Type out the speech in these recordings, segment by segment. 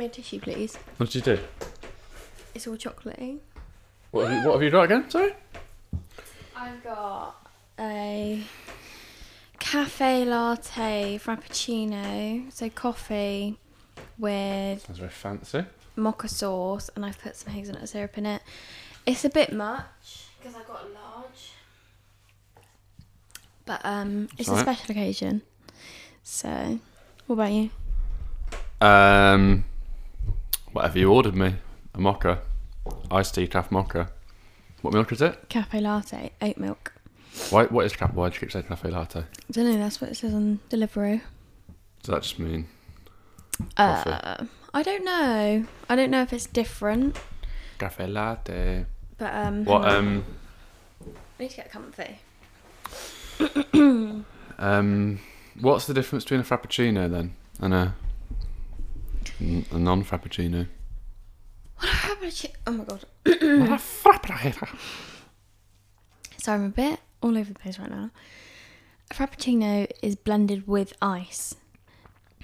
me a tissue, please? What did you do? It's all chocolatey. What have you, what have you got again? Sorry. I've got a cafe latte frappuccino, so coffee with Sounds very fancy. mocha sauce, and I've put some hazelnut syrup in it. It's a bit much because I got a large, but um, it's a alright. special occasion. So, what about you? Um, whatever you ordered me, a mocha, iced tea, craft mocha. What milk is it? Cafe latte, oat milk. Why? What is cafe? Why do you keep saying cafe latte? I don't know. That's what it says on Deliveroo. Does that just mean? Coffee. Uh, I don't know. I don't know if it's different, Cafe latte. but um. What? hang on. Um. I need to get comfy. Um. What's the difference between a frappuccino then and a a non-frappuccino? What a frappuccino. Oh my god. What a frappuccino. Sorry, I'm a bit all over the place right now. A frappuccino is blended with ice.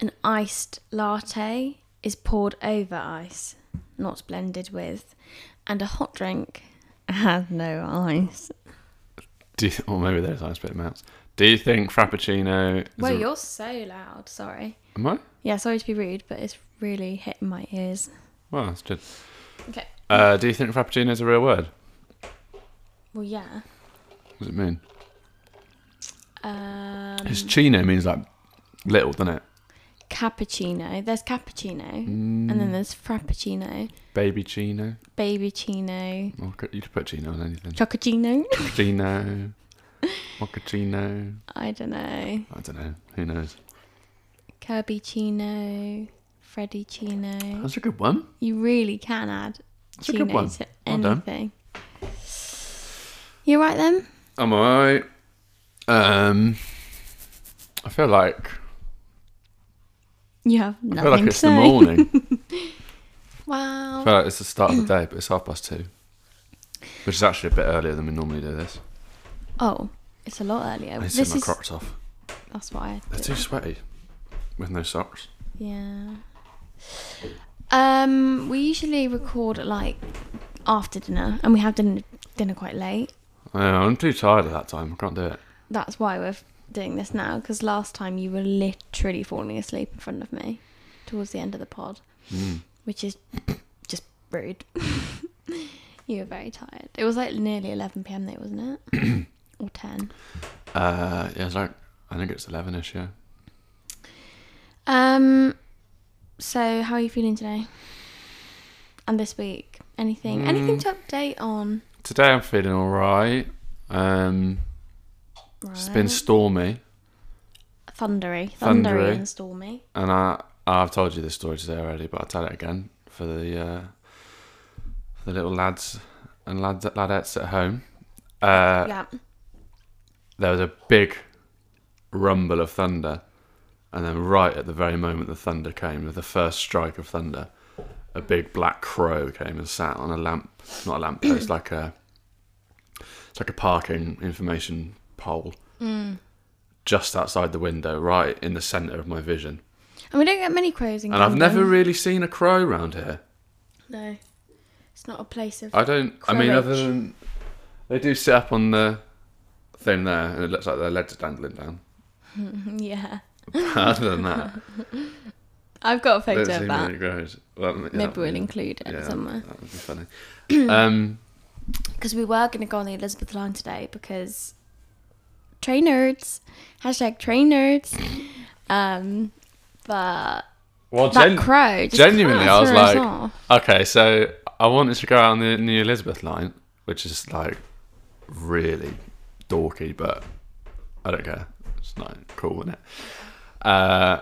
An iced latte is poured over ice, not blended with. And a hot drink has no ice. Do you, or maybe there's ice bit amounts. Do you think frappuccino? Is Well, a- you're so loud. Sorry. Am I? Yeah, sorry to be rude, but it's really hitting my ears. Well, that's good. Okay. Uh, do you think frappuccino is a real word? Well, yeah. What does it mean? Um, Because chino means like little, doesn't it? cappuccino. There's cappuccino, Mm. and then there's frappuccino, Baby chino. baby chino, Or you could put chino on anything. chocochino. Chino. Mochaccino. I don't know. I don't know. Who knows? Kirbie chino, Freddie chino. That's a good one. You really can add That's chino good one. to Well anything. You right then? I'm alright. Um, I feel like You have I nothing feel like to it's say. the morning. Wow. I feel like it's the start of the day, but it's half past two, which is actually a bit earlier than we normally do this. Oh, it's a lot earlier. I need to This take my is Crocs off. that's why. I They're too it. sweaty with no socks. Yeah. Um, we usually record at like after dinner, and we have dinner dinner quite late. Know, I'm too tired at that time. I can't do it. That's why we're doing this now. Because last time you were literally falling asleep in front of me towards the end of the pod, Mm. which is just rude. you were very tired. It was like nearly eleven pm though, wasn't it? or ten. Uh, yeah, it's like I think it's eleven-ish. Yeah. Um. So, how are you feeling today? And this week? Anything? Anything Mm. to update on? Today I'm feeling all right. Um, it's been stormy, thundery, thundery, Thundery. and stormy. and I I've told you this story today already, but I'll tell it again for the uh, for the little lads and lads ladettes at home. Uh, yeah. there was a big rumble of thunder, and then right at the very moment the thunder came, with the first strike of thunder, a big black crow came and sat on a lamp, not a lamp post, like a it's like a parking information pole, mm. just outside the window, right in the centre of my vision. And we don't get many crows in And I've never really seen a crow round here. No. It's not a place of. I don't. I mean, other than they do sit up on the thing there, and it looks like their legs are dangling down. yeah. Other than that. I've got a photo of that. crows. Well, Maybe we'll include it yeah, somewhere. That would be funny. um, Because we were going to go on the Elizabeth line today because train nerds. Hashtag train nerds. Um, but well, that gen- crow genuinely, I was like, off. okay, so I wanted to go out on the New Elizabeth line, which is like really dorky, but I don't care. It's not cool, isn't it? Uh,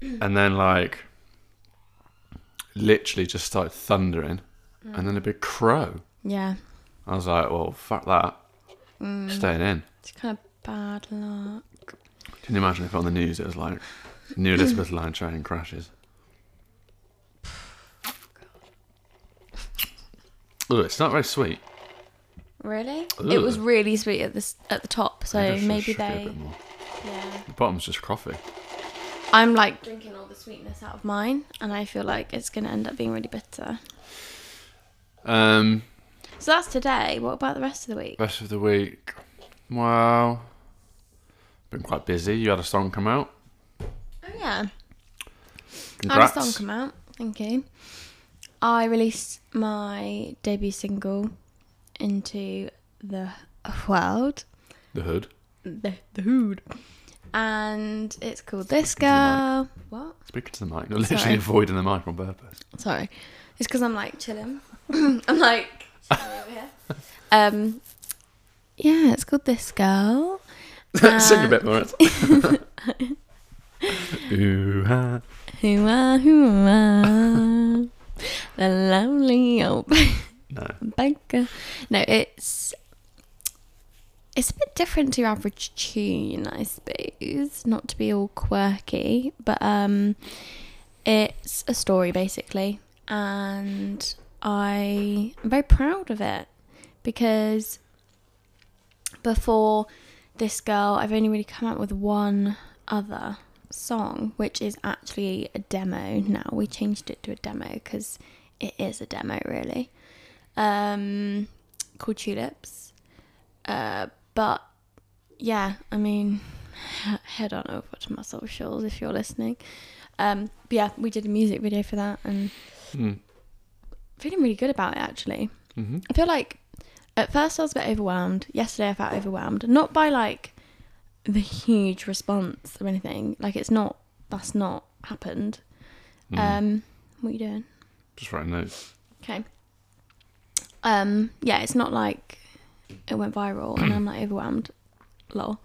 and then like literally just started thundering, and then a big crow. Yeah. I was like, well, fuck that. Mm. Staying in. It's kind of bad luck. Can you imagine if on the news it was like New Elizabeth line train crashes? Ugh, it's not very sweet. Really? It was really sweet at the at the top, so Maybe I should maybe shook it a they. bit more. Yeah. The bottom's just coffee. I'm like drinking all the sweetness out of mine, and I feel like it's gonna end up being really bitter. Um, So that's today. What about the rest of the week? rest of the week. Wow. Been quite busy. You had a song come out. Oh yeah, I Congrats. had a song come out. Thank you. I released my debut single into the world, The Hood. The the hood, and it's called "This Girl." What? Speaking to the mic. You're literally Sorry. avoiding the mic on purpose. Sorry, it's because I'm like chilling. I'm like chilling over here. Um, yeah, it's called "This Girl." Sing a bit more. Ooh, ha. Hoo-ah, hoo-ah, the lonely old No. banker. No, it's it's a bit different to your average tune, I suppose. Not to be all quirky, but um, it's a story basically, and I am very proud of it because before this girl, I've only really come out with one other song, which is actually a demo now. We changed it to a demo because it is a demo, really. Um, called Tulips. Uh, but yeah, I mean, head on over to my socials if you're listening. Um, but yeah, we did a music video for that and Mm. feeling really good about it actually. hmm I feel like at first I was a bit overwhelmed. Yesterday I felt overwhelmed, not by like the huge response or anything. Like it's not. That's not happened. Mm. Um, what are you doing? Just writing notes. Okay. Um, yeah, it's not like it went viral and I'm like overwhelmed. Lol.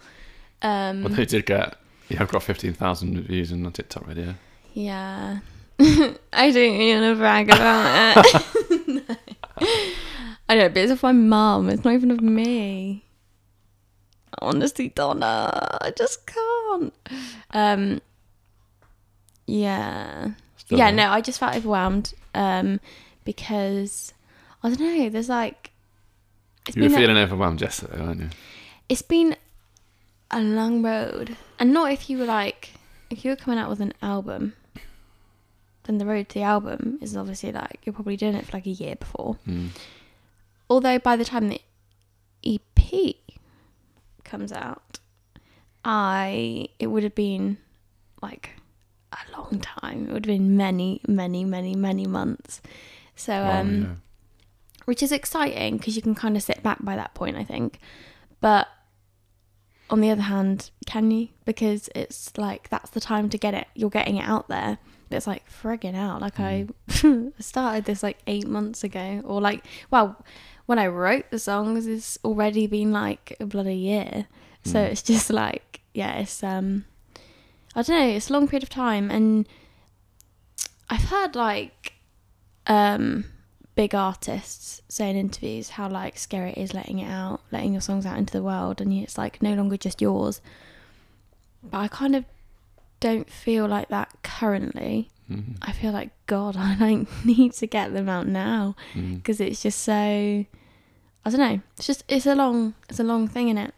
Um, Well, they did get. Yeah, I've got 15,000 views on the TikTok video. Yeah. I don't even brag about it. I know, but it's of my mum. It's not even of me. Honestly don't know. I just can't. Um. Yeah. Still yeah. there. No, I just felt overwhelmed. Um, because I don't know. There's like. It's You were been a- feeling overwhelmed yesterday, weren't you? it's been a long road and not if you were like if you were coming out with an album then the road to the album is obviously like you're probably doing it for like a year before Mm. although by the time the ep comes out i it would have been like a long time it would have been many many many many months so Wow, um. Which is exciting because you can kind of sit back by that point, I think. But on the other hand, can you? Because it's like that's the time to get it. You're getting it out there. But it's like frigging out. Like I started this like eight months ago, or like well, when I wrote the songs, it's already been like a bloody year. So Mm. it's just like yeah, it's um, I don't know. It's a long period of time, and I've heard like um big artists say in interviews how like scary it is letting it out, letting your songs out into the world, and it's like no longer just yours. But I kind of don't feel like that currently. Mhm. I feel like God, I like need to get them out now because it's just so. I don't know. It's just it's a long it's a long thing in it.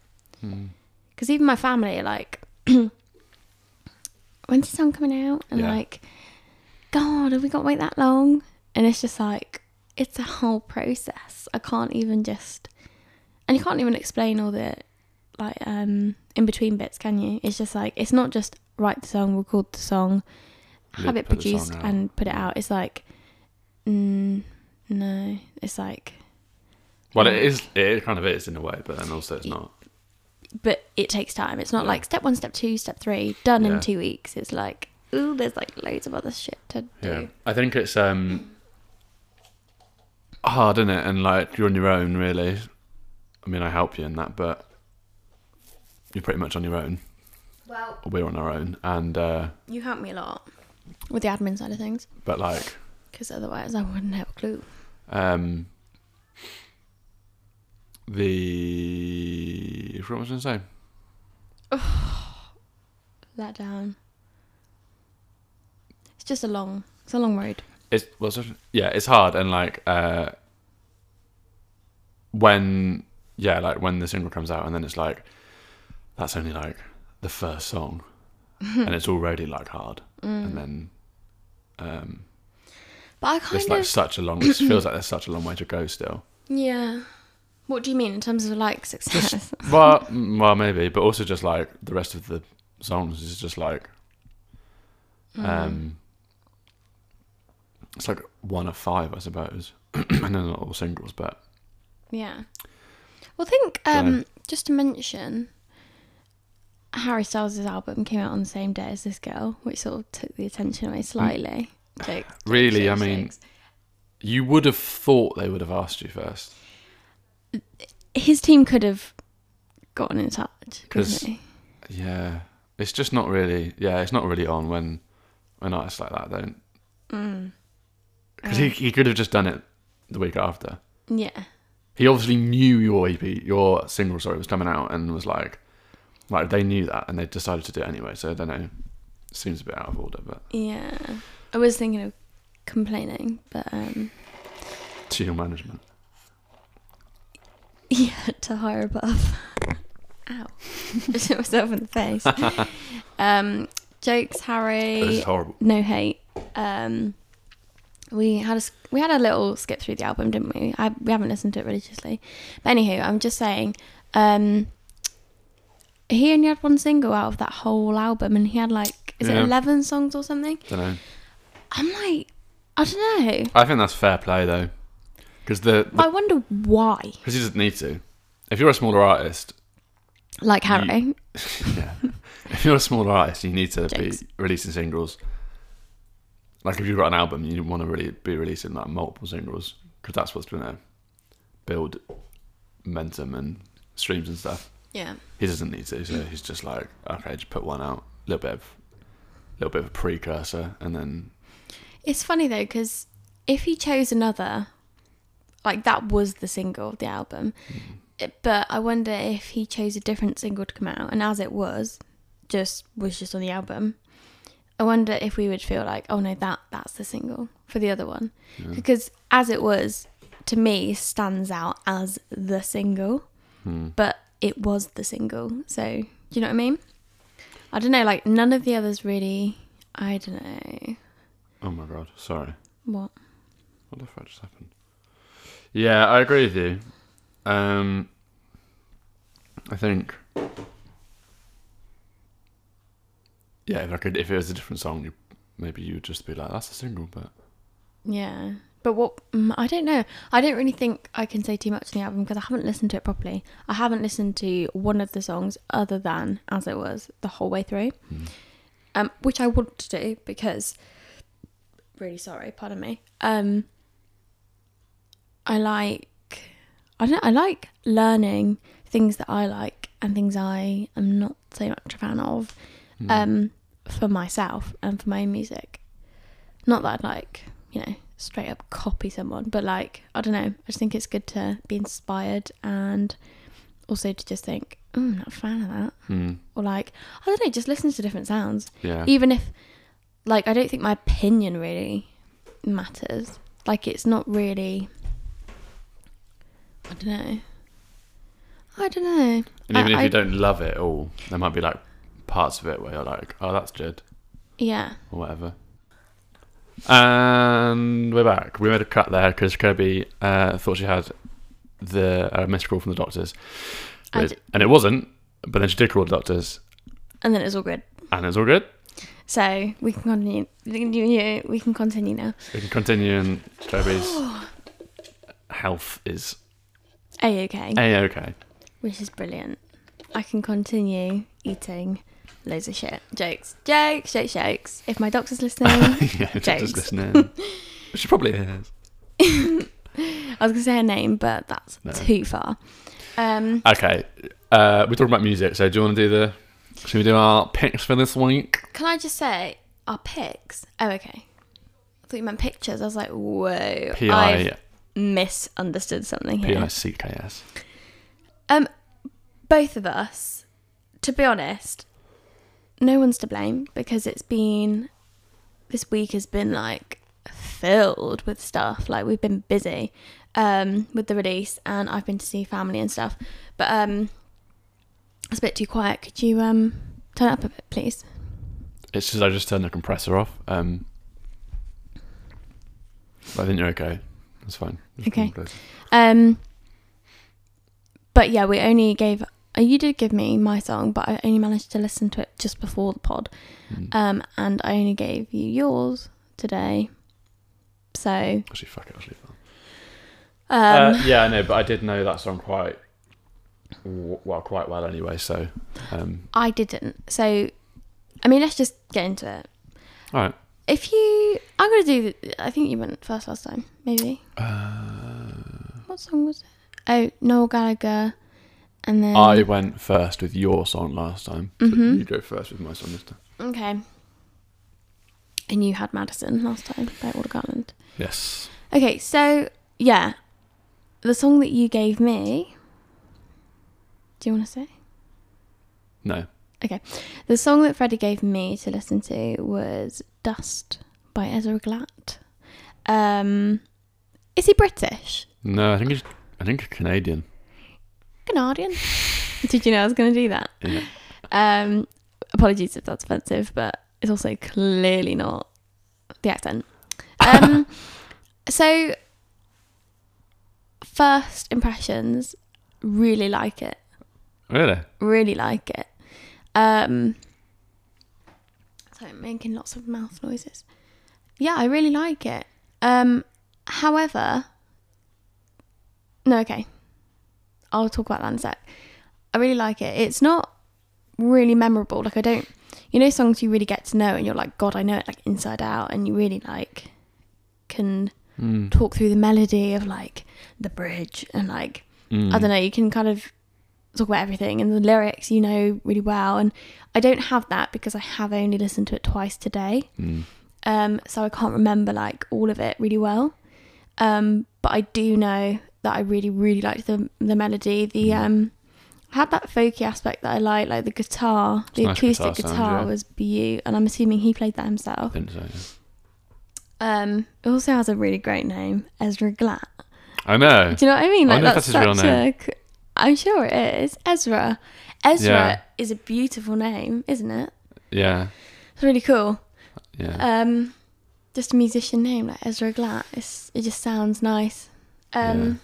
Because even my family are like, when's the song coming out? And Yeah. like, God, have we got to wait that long? And it's just like, it's a whole process. I can't even just, and you can't even explain all the like um in between bits, can you? It's just like it's not just write the song, record the song, have it put the song produced, and put it out. It's like, mm, no, it's like, Well, it is. It kind of is in a way, but then also it's not. but it takes time. It's not Yeah. like step one, step two, step three, done Yeah. in two weeks. It's like, ooh, there's like loads of other shit to do. Yeah, I think it's um hard, isn't it? And like you're on your own, really. I mean, I help you in that, but you're pretty much on your own. Well, We're on our own, and uh, you help me a lot with the admin side of things but like because otherwise I wouldn't have a clue. um the what was I going to say? Let down. It's just a long, it's a long road. It's was it? Yeah, it's hard, and like uh when yeah, like when the single comes out, and then it's like that's only like the first song, and it's already like hard, and then um, But I kind it's of like such a long. It feels like there's such a long way to go still. yeah. What do you mean in terms of like success? well, mm, well, maybe, but also just like the rest of the songs is just like, um, it's like one of five, I suppose. I know not all singles, but Yeah. Well, I think um, just to mention, Harry Styles' album came out on the same day as this girl, which sort of took the attention away slightly. Jokes, jokes, really, I mean, you would have thought they would have asked you first. his team could have gotten in touch. couldn't? Yeah, it's just not really. Yeah, it's not really on when when artists like that don't. Mm. Because he he could have just done it the week after. Yeah. He obviously knew your EP, your single, sorry, was coming out, and was like, like they knew that, and they decided to do it anyway. So I don't know. Seems a bit out of order, but Yeah. I was thinking of complaining, but um, to your management. yeah, to higher above. Ow. Just hit myself in the face. um, jokes, Harry. This is horrible. no hate. Um, we had a we had a little skip through the album, didn't we? I, we haven't listened to it religiously, but anywho, I'm just saying. Um, he only had one single out of that whole album, and he had like is Yeah. it eleven songs or something? I Don't know. I'm like, I don't know. I think that's fair play though, because the I wonder why. because he doesn't need to. If you're a smaller artist, Like Harry, yeah. if you're a smaller artist, you need to Jokes. be releasing singles. Like if you've got an album, you want to really be releasing like multiple singles because that's what's going to build momentum and streams and stuff. yeah, He doesn't need to, so he's just like, okay, just put one out, a little bit of, a little bit of a precursor, and then it's funny though because if he chose another, like that was the single of the album, mm-hmm. It- but I wonder if he chose a different single to come out, and as it was, just was just on the album. I wonder if we would feel like, oh no, that that's the single for the other one, because as it was, to me, stands out as the single, hmm. but it was the single. So do you know what I mean? I don't know, like none of the others really. I don't know oh my god, sorry, what. what the fuck just happened? Yeah, I agree with you. Um, I think, yeah, if I could, if it was a different song, you, maybe you would just be like, that's a single, but Yeah. But what mm, I don't know. I don't really think I can say too much on the album because I haven't listened to it properly. I haven't listened to one of the songs other than as it was the whole way through. Um, which I want to do because really sorry, pardon me. Um I like I don't I like learning things that I like and things I am not so much a fan of um for myself and for my own music. Not that I'd like, you know, straight up copy someone, but like, I don't know. I just think it's good to be inspired and also to just think, oh, I'm not a fan of that. Hmm. Or like, I don't know, just listen to different sounds. yeah, Even if, like, I don't think my opinion really matters. Like, it's not really, I don't know. I don't know. and even I- if I- you don't love it all, there might be like parts of it where you're like, oh, that's good, Yeah. or whatever. And we're back. We made a cut there because Kirbie uh, thought she had the uh, missed call from the doctors, I But- d- and it wasn't. But then she did call the doctors, And then it was all good. and it's all good. So we can continue. We can, continue- we can continue now. We can continue, and Kirbie's health is A okay. a okay. which is brilliant. I can continue eating loads of shit. Jokes, jokes, jokes, jokes. If my doctor's listening, yeah, Jokes. listening. she probably is. I was gonna say her name, but that's No. too far. Um, Okay, uh, we're talking about music. So do you want to do the? Should we do our picks for this week? can I just say our pics? Oh, okay. I thought you meant pictures. I was like, whoa, P I've I misunderstood something P here. I C K S. Um, both of us, to be honest, no one's to blame because it's been this week has been like filled with stuff. Like we've been busy um with the release and I've been to see family and stuff. But um it's a bit too quiet. Could you um turn it up a bit, please? It's just I just turned the compressor off. Um, I think you're okay. That's fine. Okay. Um, but yeah, we only gave. Uh, you did give me my song, but I only managed to listen to it just before the pod. Mm. Um, and I only gave you yours today. So, Actually, fuck it. I'll leave that. um, uh, yeah, I know, but I did know that song quite well, quite well anyway. So, um, I didn't. So, I mean, let's just get into it. all right. If you, I'm gonna do. The, I think you went first last time, maybe. Uh, What song was it? Oh, Noel Gallagher, and then I went first with your song last time. so Mhm. You go first with my song this time. okay. And you had Madison last time by Orla Gartland. Yes. Okay, so yeah, the song that you gave me. Do you want to say? No. Okay. The song that Freddie gave me to listen to was "Dust" by Ezra Glatt. Um, is he British? No, I think he's. I think he's Canadian. Canadian? Did you know I was going to do that? Yeah. Um, apologies if that's offensive, but it's also clearly not the accent. Um, so, first impressions, really like it. Really? Really like it. Um, so I'm making lots of mouth noises. Yeah, I really like it. Um, however, no, okay. I'll talk about that in a sec. I really like it. It's not really memorable. Like I don't, you know, songs you really get to know, and you're like, God, I know it like inside out, and you really like can Mm. talk through the melody of like the bridge and like Mm. I don't know, you can kind of talk about everything and the lyrics you know really well. And I don't have that because I have only listened to it twice today. Mm. Um, so I can't remember like all of it really well. Um, but I do know that I really, really liked the the melody. The Mm. um had that folky aspect that I like, like the guitar, the nice acoustic guitar guitar, sound, yeah. was beautiful, and I'm assuming he played that I himself. think so. Yeah. Um, it also has a really great name, Ezra Glatt. I know. Do you know what I mean? I Like if that's, that's his real a. c- I'm sure it is Ezra. Ezra Yeah. is a beautiful name, isn't it? Yeah. It's really cool. Yeah. Um, just a musician name like Ezra Glatt. It's, it just sounds nice. Um,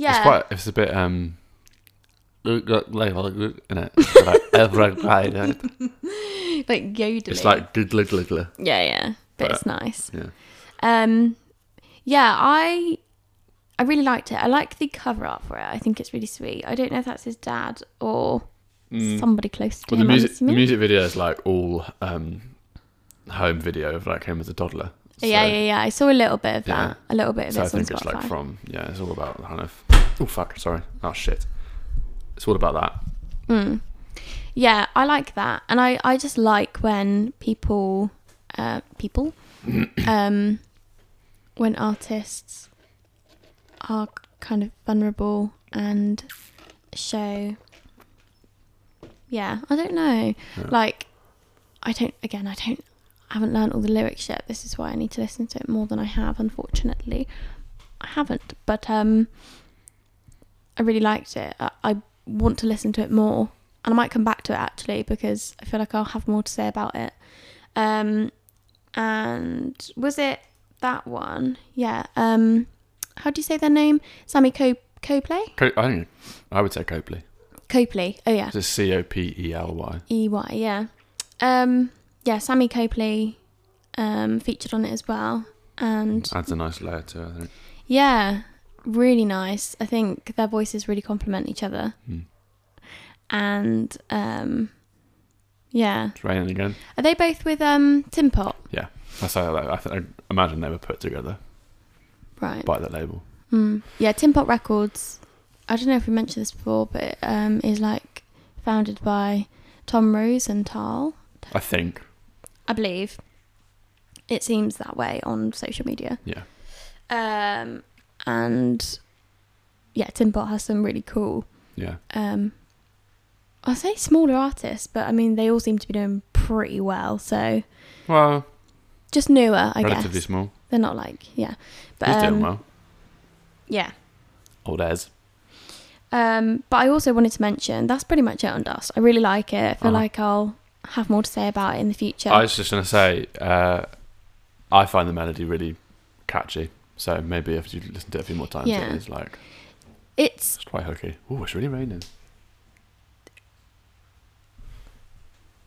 yeah. It's quite. It's a bit. Um. In it. Like Ezra Glide. like yodeling. It's like glugla glugla. yeah, yeah, but But- it's nice. Yeah. Um, yeah, I I really liked it. I like the cover art for it. I think it's really sweet. I don't know if that's his dad or Mm. somebody close to Well, him. I'm music, the music video is like all um, home video of like him as a toddler. Yeah, yeah, yeah. I saw a little bit of Yeah. that. A little bit of So I it on think it's like from yeah, it's all about kind of oh fuck, sorry, oh shit, it's all about that. Mm. Yeah, I like that, and I I just like when people, uh, people, um, when artists are kind of vulnerable and show. Yeah, I don't know. Yeah. Like, I don't. Again, I don't. I haven't learned all the lyrics yet. This is why I need to listen to it more than I have. Unfortunately, I haven't. But um, I really liked it. I, I want to listen to it more, and I might come back to it actually because I feel like I'll have more to say about it. Um, and was it that one? Yeah. Um, how do you say their name? Sammy Co Copley. Co- I think I would say Copley. Copley. Oh yeah. It's C O P E L Y. E Y. Yeah. Um, yeah. Sammy Copley um, featured on it as well, and Adds a nice layer to it. I think. yeah, really nice. I think their voices really complement each other, Hmm. and um, yeah. It's raining again. Are they both with um Tim Pot? That's how I, I, th- I imagine they were put together Right. by that label. Mm. Yeah, Tim Pot Records. I don't know if we mentioned this before, but it, um, is like founded by Tom Rosenthal, I think. I believe. It seems that way on social media. Yeah. Um, and yeah, Tim Pot has some really cool. Yeah. Um, I'll say smaller artists, but I mean they all seem to be doing pretty well. So Well, just newer, I guess. relatively guess. small. They're not like yeah, but He's um, doing well. yeah. Old Ez. Um, but I also wanted to mention that's pretty much it on Dust. I really like it. I feel Uh-huh. like I'll have more to say about it in the future. I was just gonna say, uh, I find the melody really catchy. So maybe if you listen to it a few more times, Yeah. it is like it's it's quite hooky. Oh, it's really raining.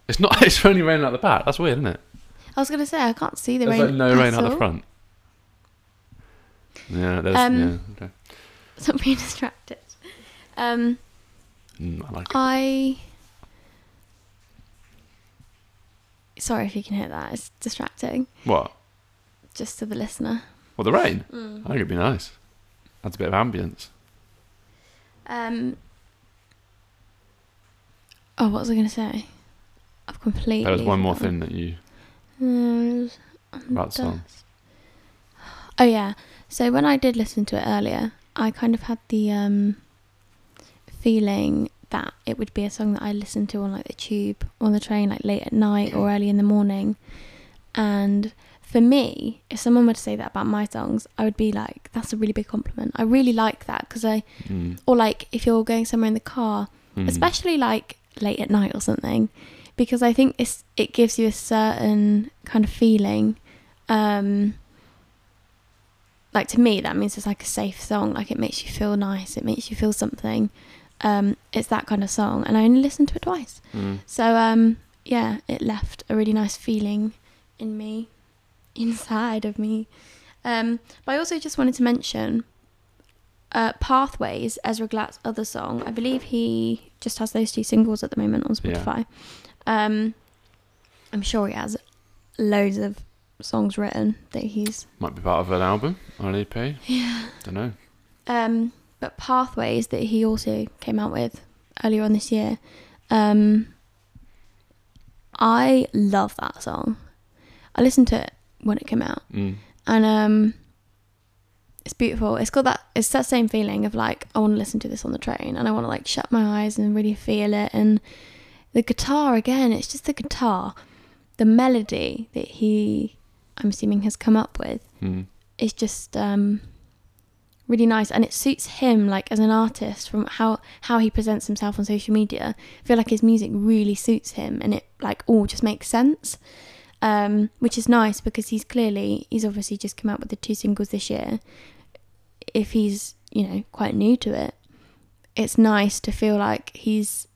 It's not. It's only raining at the back. That's weird, isn't it? I was gonna say I can't see the There's rain. like no at rain out the front. Yeah, there's Um, yeah. Okay. Stop being distracted. Um, Mm, I like it. I. Sorry if you can hear that. It's distracting, What? just to the listener. Well, the rain. Mm. I think it'd be nice. Adds a bit of ambience. Um. Oh, what was I going to say? I've completely. There was one more thing that you There's- about the song. Oh yeah. So when I did listen to it earlier, I kind of had the um feeling that it would be a song that I listened to on like the tube on the train like late at night or early in the morning. And for me, if someone were to say that about my songs, I would be like, that's a really big compliment. I really like that because I, Mm, or like if you're going somewhere in the car, mm. especially like late at night or something because i think it's it gives you a certain kind of feeling um like to me that means it's like a safe song like it makes you feel nice it makes you feel something um it's that kind of song and i only listened to it twice Mm. so um yeah it left a really nice feeling in me inside of me um but i also just wanted to mention uh, Pathways, Ezra Glatt's other song. I believe he just has those two singles at the moment on Yeah. Spotify. Um, I'm sure he has loads of songs written that he's. Might be part of an album or an EP. Yeah. Don't know. Um, but Pathways that he also came out with earlier on this year. Um, I love that song. I listened to it when it came out. Mm. and um it's beautiful it's got that it's that same feeling of like i want to listen to this on the train and i want to like shut my eyes and really feel it and the guitar again it's just the guitar the melody that he i'm assuming has come up with Mm. is just um really nice and it suits him like as an artist from how how he presents himself on social media i feel like his music really suits him and it like all just makes sense um which is nice because he's clearly he's obviously just come out with the two singles this year if he's you know quite new to it it's nice to feel like he's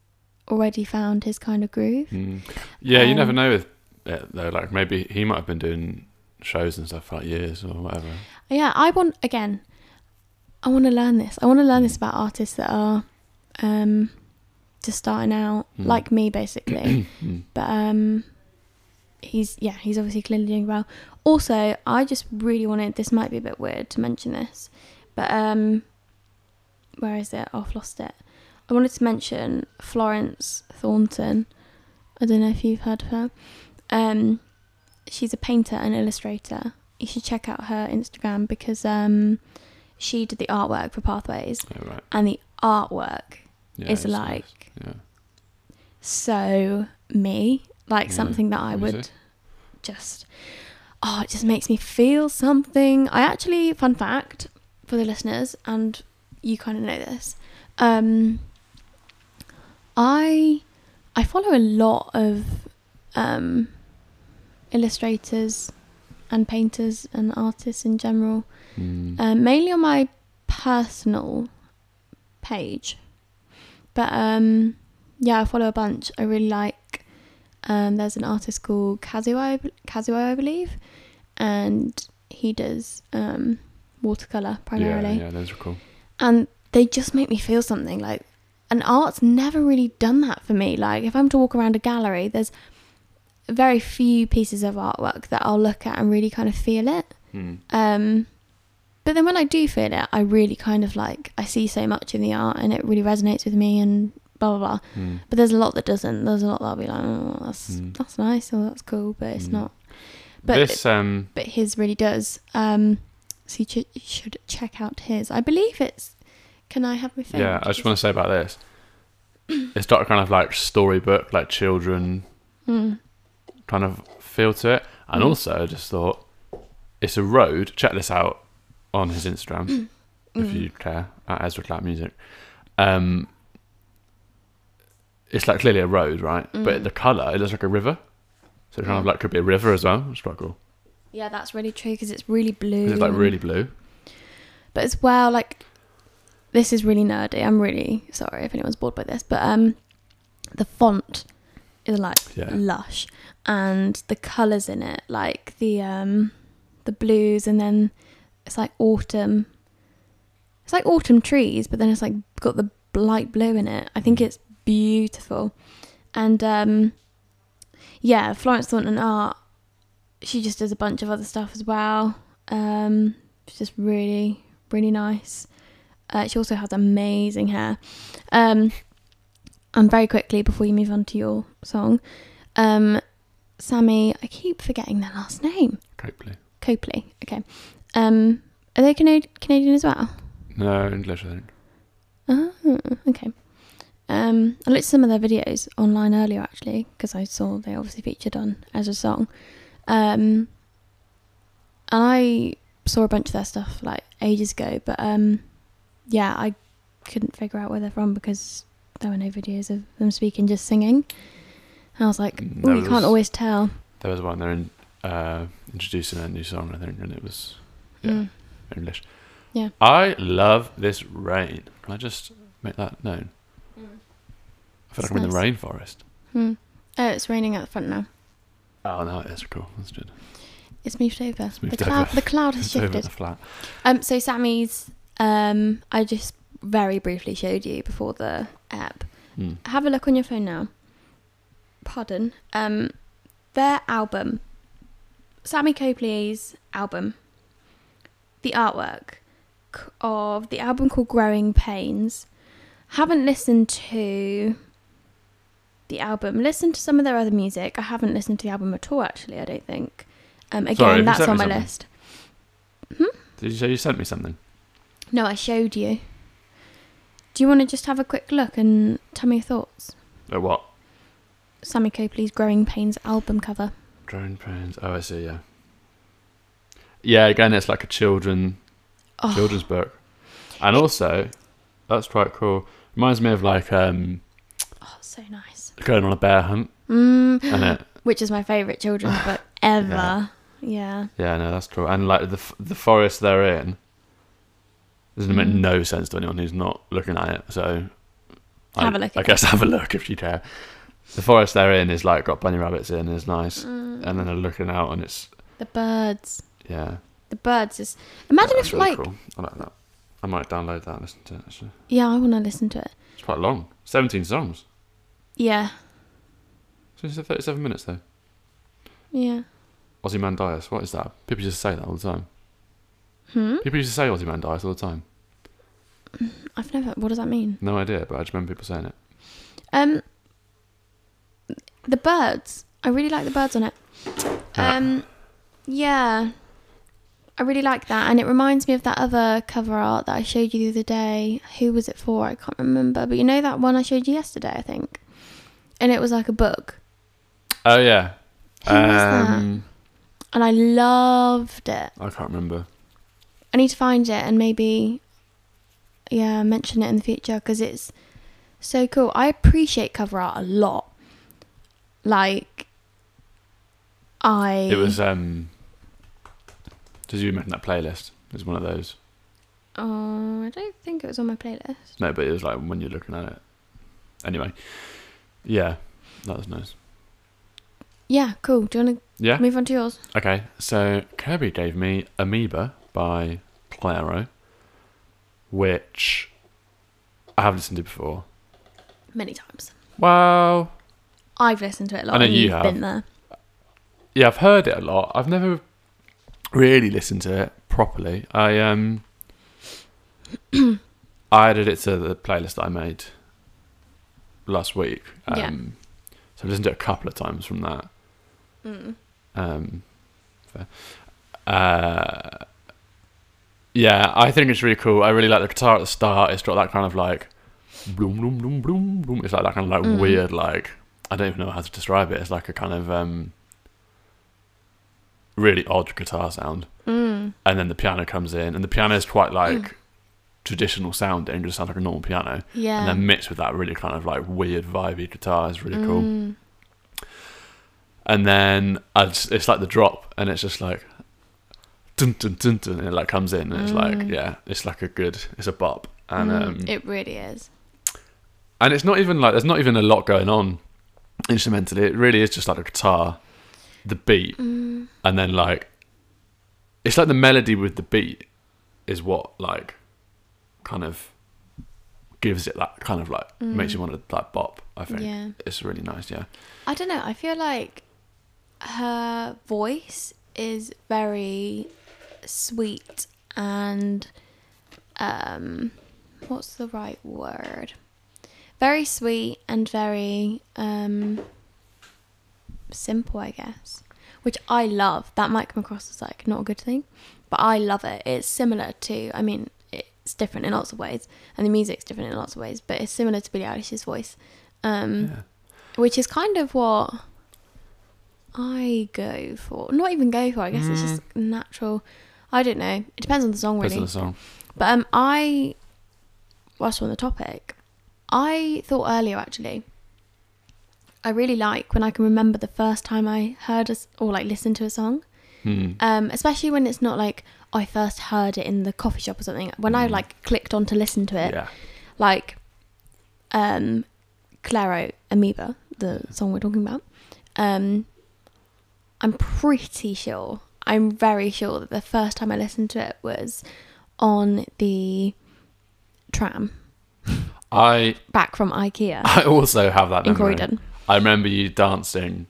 already found his kind of groove Mm. Yeah, you never Um, know with it though. Like maybe he might have been doing shows and stuff for like years or whatever. yeah i want again i want to learn this. I want to learn this about artists that are um just starting out Mm. like me basically. Mm. but um he's yeah he's obviously clearly doing well. Also i just really wanted this might be a bit weird to mention this but um where is it? Oh, i've lost it. I wanted to mention florence thornton. I don't know if you've heard of her. Um she's a painter and illustrator. You should check out her instagram because um she did the artwork for pathways Yeah, right. and the artwork Yeah, is like nice. Yeah. so me like Yeah. something that i What would just oh it just makes me feel something i actually fun fact for the listeners and you kind of know this um i i follow a lot of um illustrators and painters and artists in general Mm. um, mainly on my personal page. But um, yeah, I follow a bunch. I really like. Um, there's an artist called Kazuo, I Kazuo, I believe, and he does um, watercolor primarily, Yeah, yeah, those are cool. and they just make me feel something. Like, and art's never really done that for me. Like, if I'm to walk around a gallery, there's very few pieces of artwork that I'll look at and really kind of feel it. Mm. Um, but then when I do feel it, I really kind of like I see so much in the art and it really resonates with me and blah blah blah. Mm. But there's a lot that doesn't. There's a lot that I'll be like, oh, that's Mm. that's nice or that's cool, but it's not. But this um but his really does. Um, so you should, you should check out his. I believe it's. Can I have my phone? yeah, I just want to say about this. it's not kind of like storybook, like children Mm. Kind of feel to it, and Mm. also I just thought it's a road. Check this out on his Instagram if Mm. you care at Ezra Glatt Music. Um, it's like clearly a road, right? Mm. But the color, it looks like a river. So it kind of like could be a river as well. It's quite cool. Yeah, that's really true because it's really blue. It's like really blue. But as well, like this is really nerdy. I'm really sorry if anyone's bored by this, but um, the font is like Yeah. lush, and the colours in it, like the um, the blues, and then it's like autumn. It's like autumn trees, but then it's like got the light blue in it. I think it's beautiful, and um, yeah, Florence Thornton art. She just does a bunch of other stuff as well. Um, it's just really, really nice. Uh, she also has amazing hair. Um, and very quickly before you move on to your song, um, Sammy, I keep forgetting their last name. Copley. Copley. Okay. Um, are they Cana- Canadian as well? No, English, I think. Oh, okay. Um, I looked at some of their videos online earlier actually because I saw they obviously featured on as a song. Um, and I saw a bunch of their stuff like ages ago, but um, yeah, I couldn't figure out where they're from because there were no videos of them speaking, just singing. And I was like, Mm, oh, you was- can't always tell. There was one they're in, uh, introducing a new song, I think, and it was yeah, Mm. English. Yeah. I love this rain. Can I just make that known? I feel It's like I'm in the rainforest. Hmm. Oh, it's raining at the front now. Oh no, it is cool. That's good. It's moved over. It's moved the cloud. The cloud has It's over shifted. the flat. Um, so Sammy's, um, I just very briefly showed you before the app. Mm. Have a look on your phone now. Pardon. Um, their album, Sammy Copley's album, the artwork of the album called Growing Pains. Haven't listened to the album. Listened to some of their other music. I haven't listened to the album at all. Actually, I don't think. Um, again, Sorry, that's on my something? list. Did you say you sent me something? No, I showed you. Do you want to just have a quick look and tell me your thoughts? Oh, what? Sammy Copley's Growing Pains album cover. Growing Pains. Oh, I see. Yeah. Yeah. Again, it's like a children Oh, children's book, and also that's quite cool. Reminds me of like um, oh so nice. going on a bear hunt, Mm, it. which is my favourite children's book ever. Yeah. Yeah, no, that's cool. And like the the forest they're in, doesn't make Mm. no sense to anyone who's not looking at it. So I, Have a look I guess have a look if you care. The forest they're in is like got bunny rabbits in, It's nice, Mm, and then they're looking out, and it's the birds. yeah. The birds is. Imagine that's if, really like. cool. I like that. I might download that and listen to it. Actually, Yeah, I want to listen to it. it's quite long. Seventeen songs. Yeah. So it's thirty-seven minutes though. Yeah. Ozymandias. What is that? People just say that all the time. Hmm? People used to say Ozymandias all the time. I've never. What does that mean? No idea, but I just remember people saying it. Um, the birds. I really like the birds on it. Yeah. Um, yeah, I really like that, and it reminds me of that other cover art that I showed you the other day. Who was it for? I can't remember, but you know that one I showed you yesterday, I think, and it was like a book, Oh yeah. Who was that? Um, and I loved it. I can't remember. I need to find it and maybe, yeah, mention it in the future because it's so cool. I appreciate cover art a lot. Like, I. It was um. Did you mention that playlist? It was one of those. Oh, I don't think it was on my playlist. No, but it was like when you're looking at it. Anyway, yeah, that was nice. Yeah, cool. Do you want to Yeah. move on to yours? Okay, so Kirbie gave me Amoeba by Clairo, which I haven't listened to before. Many times. Well, I've listened to it a lot. I know and you you've have. been there. yeah, I've heard it a lot. I've never really listened to it properly. I um, I added it to the playlist that I made last week. Um, Yeah. So I've listened to it a couple of times from that. Mm. Um, fair. Uh, yeah, I think it's really cool. I really like the guitar at the start. It's got that kind of like bloom, bloom, bloom, bloom, bloom. It's like that kind of like Mm. weird, like I don't even know how to describe it. It's like a kind of um, really odd guitar sound, Mm. and then the piano comes in, and the piano is quite like traditional sounding, just sounds like a normal piano, Yeah. and then mixed with that really kind of like weird vibey guitar is really cool. Mm. And then I just, it's like the drop, and it's just like dun dun dun dun, and it like comes in, and it's like Mm. yeah, it's like a good, it's a bop, and Mm, um, it really is. and it's not even like there's not even a lot going on instrumentally. It really is just like a guitar, the beat, Mm. and then like it's like the melody with the beat is what like kind of gives it that kind of like makes you want to like bop. I think Mm. Yeah. it's really nice. Yeah, I don't know. I feel like her voice is very sweet and um what's the right word? Very sweet and very um simple, I guess. Which I love. That might come across as like not a good thing, but I love it. It's similar to I mean, it's different in lots of ways and the music's different in lots of ways, but it's similar to Billie Eilish's voice. Um yeah. which is kind of what I go for. Not even go for. I guess it's just natural. I don't know. It depends on the song, really. Depends on the song. But um, I, whilst we're on the topic, I thought earlier actually. I really like when I can remember the first time I heard us or like listened to a song. Hmm. Um, especially when it's not like I first heard it in the coffee shop or something. When I Mm. like clicked on to listen to it, Yeah, like um Clairo Amoeba, the song we're talking about. Um I'm pretty sure, I'm very sure that the first time I listened to it was on the tram I back from IKEA I also have that in memory. Croydon, I remember you dancing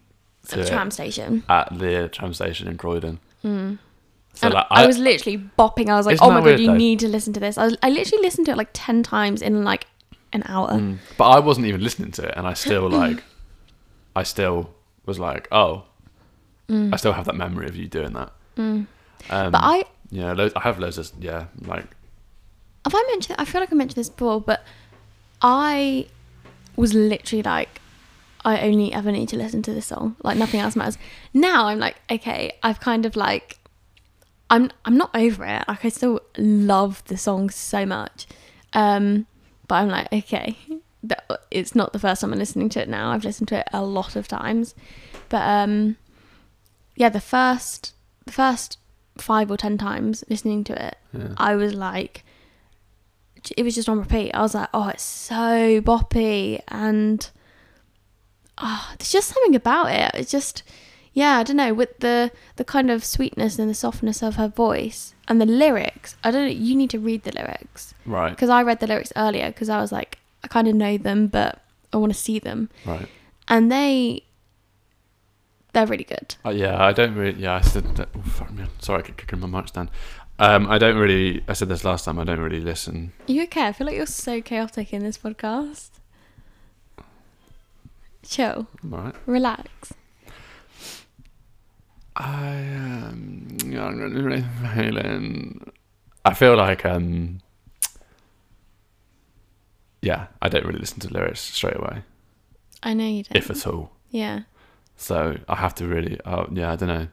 at the tram station. at the tram station in Croydon. Mm. So and like, I, was literally bopping. I was like, "Oh my god, you though? need to listen to this." I, was, I literally listened to it like ten times in like an hour. Mm. But I wasn't even listening to it, and I still like, I still was like, oh, Mm. I still have that memory of you doing that. Mm. Um, But I yeah, lo- I have loads of yeah, like have I mentioned I feel like I mentioned this before, but I was literally like I only ever need to listen to this song. Like nothing else matters. Now I'm like, okay, I've kind of like I'm I'm not over it. Like I still love the song so much. Um but I'm like, okay, that, it's not the first time I'm listening to it now. I've listened to it a lot of times. But um yeah, the first the first 5 or 10 times listening to it, yeah. I was like, it was just on repeat. I was like, oh, it's so boppy, and oh, there's just something about it. It's just, yeah, I don't know, with the the kind of sweetness and the softness of her voice and the lyrics. I don't know. You need to read the lyrics right, because I read the lyrics earlier because I was like, I kind of know them, but I want to see them, right. and they. They're really good. Uh, yeah, I don't really. Yeah, I said. That, oh, fuck me. Sorry, I keep kicking my mic stand. Um, I don't really. I said this last time. I don't really listen. You okay? I feel like you're so chaotic in this podcast. Chill. I'm alright. Relax. I um, I'm not really feeling. I feel like um, yeah, I don't really listen to lyrics straight away, I know you don't. if at all. yeah. So I have to really, oh yeah, I don't know.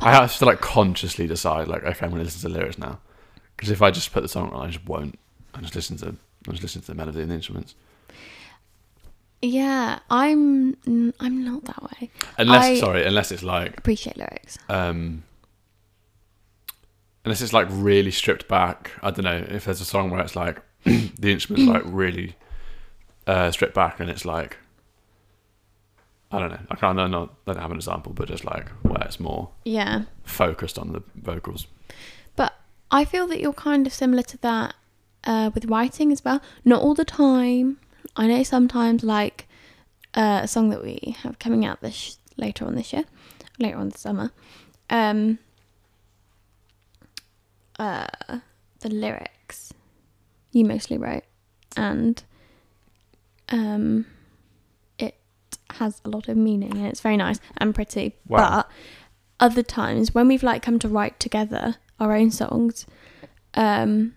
I have to like consciously decide, like, okay, I'm going to listen to the lyrics now, because if I just put the song on, I just won't. I just listen to, I just listen to the melody and the instruments. Yeah, I'm. I'm not that way. Unless, I- sorry, unless it's like, Appreciate lyrics. um, unless it's like really stripped back. I don't know if there's a song where it's like the instruments like really uh, stripped back, and it's like. I don't know. I can't. I don't don't have an example, but just like where it's more Yeah, focused on the vocals. but I feel that you're kind of similar to that uh, with writing as well. Not all the time. I know sometimes, like uh, a song that we have coming out this later on this year, later on this summer. Um, uh, the lyrics you mostly wrote, and um, has a lot of meaning and it's very nice and pretty. Wow. But other times when we've like come to write together our own songs, um,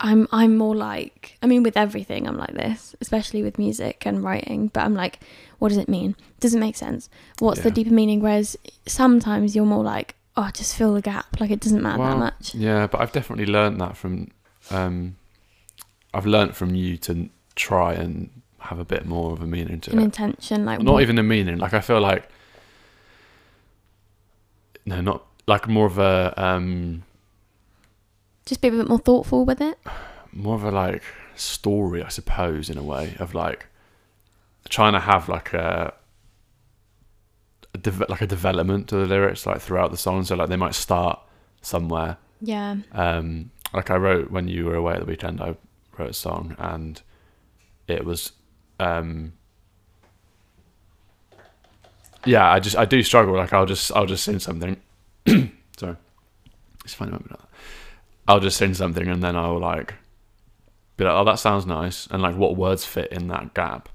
I'm I'm more like I mean with everything I'm like this, especially with music and writing. But I'm like, what does it mean? Does it make sense? What's the deeper meaning? Whereas sometimes you're more like, oh, just fill the gap. Like it doesn't matter that much. Yeah, but I've definitely learned that from um, I've learned from you to try and have a bit more of a meaning to it. An it. intention, like Not what- even a meaning. Like I feel like no, not like more of a um, just be a bit more thoughtful with it. more of a like story, I suppose, in a way of like trying to have like a, a deve- like a development to the lyrics like throughout the song. So like they might start somewhere. Yeah. Um, like I wrote when you were away at the weekend, I wrote a song and it was um yeah i just i do struggle. Like i'll just i'll just send something. Sorry. It's funny moment like that. i'll just send something and then i'll like be like oh that sounds nice. And like what words fit in that gap.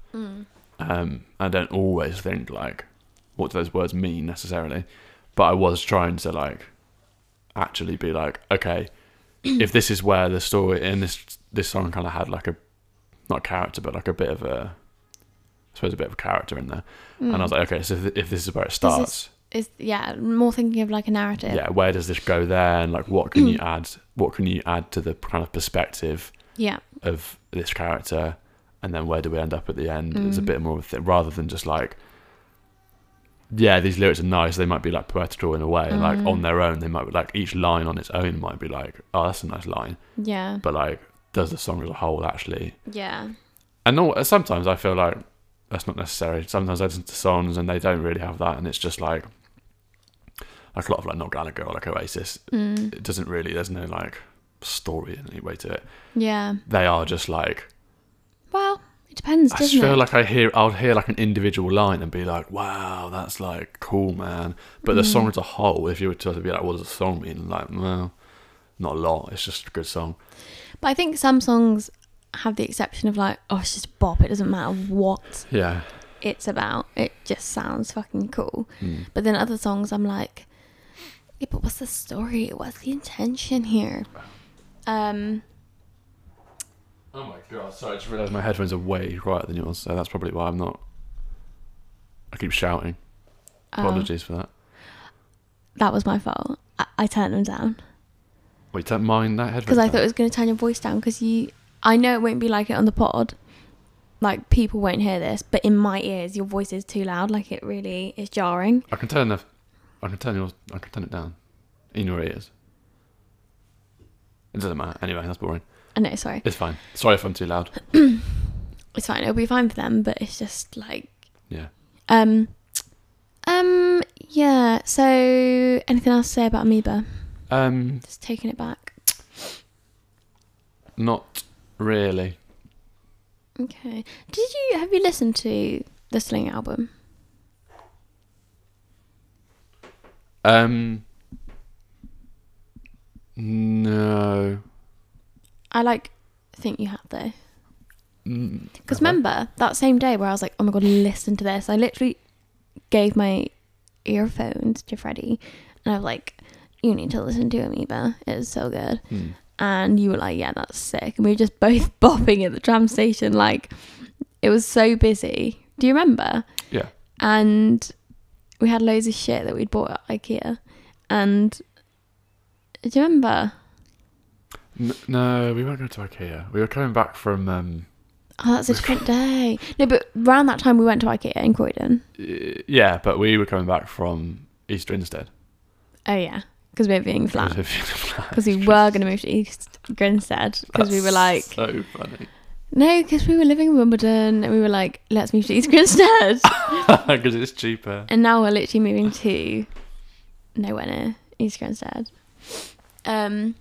Um i don't always think like what do those words mean necessarily but i was trying to like actually be like okay if this is where the story in this this song kind of had like a not character but like a bit of a I suppose a bit of a character in there and I was like okay so if, if this is where it Hmm. Starts Is yeah, more thinking of like a narrative. yeah where does this go there and like what can you add what can you add to the kind of perspective Yeah. of this character and then where do we end up at the end it's Mm. a bit more of a thing rather than just like yeah these lyrics are nice they might be like poetical in a way like Mm. on their own they might be like each line on its own might be like oh that's a nice line Yeah. but like does the song as a whole actually Yeah. and no, sometimes I feel like that's not necessary. Sometimes I listen to songs and they don't really have that, and it's just like like a lot of like Noel Gallagher or like Oasis. Mm. It doesn't really. There's no like story in any way to it. Yeah. They are just like Well, it depends, I doesn't just feel it? like I hear I'll hear like an individual line and be like, wow, that's like cool, man. But the Mm. song as a whole, if you were to be like, what does the song mean? Like, well, not a lot. It's just a good song. But I think some songs have the exception of like, oh, it's just bop. It doesn't matter what Yeah. it's about. It just sounds fucking cool. Mm. But then other songs, I'm like, yeah, but what's the story? What's the intention here? Um, Oh my god! Sorry, I just realised my headphones are way quieter than yours, so that's probably why I'm not. I keep shouting. uh, Apologies for that. that was my fault. I, I turned them down Wait, don't mind that headphones. because I thought it was going to turn your voice down. Because you, I know it won't be like it on the pod. Like people won't hear this, but in my ears, your voice is too loud. Like it really is jarring. I can turn the. I can turn yours. I can turn it down. In your ears. It doesn't matter. Anyway, that's boring. I know. Sorry, It's fine. Sorry if I'm too loud. it's fine. It'll be fine for them, but it's just like Yeah. Um, um, yeah. So, anything else to say about Amoeba? Um, Just taking it back. not really. Okay. Did you have you listened to the Sling album? Um. No. I like think you have though. Mm, Because okay. remember that same day where I was like, oh my god, listen to this. I literally gave my earphones to Freddie, and I was like, you need to listen to Amoeba. It is so good. Hmm. and you were like, "Yeah, that's sick." And we were just both bopping at the tram station, like it was so busy. Do you remember? Yeah. And we had loads of shit that we'd bought at IKEA, and do you remember? N- no, we weren't going to IKEA. We were coming back from. Um, Oh, that's a different day. No, but around that time we went to IKEA in Croydon. yeah, but we were coming back from East Grinstead. Oh yeah, because we were being flat. Because we were going to move to East Grinstead. Because we were like, so funny. no, because we were living in Wimbledon, and we were like, let's move to East Grinstead. Because it's cheaper. And now we're literally moving to nowhere near East Grinstead. Um,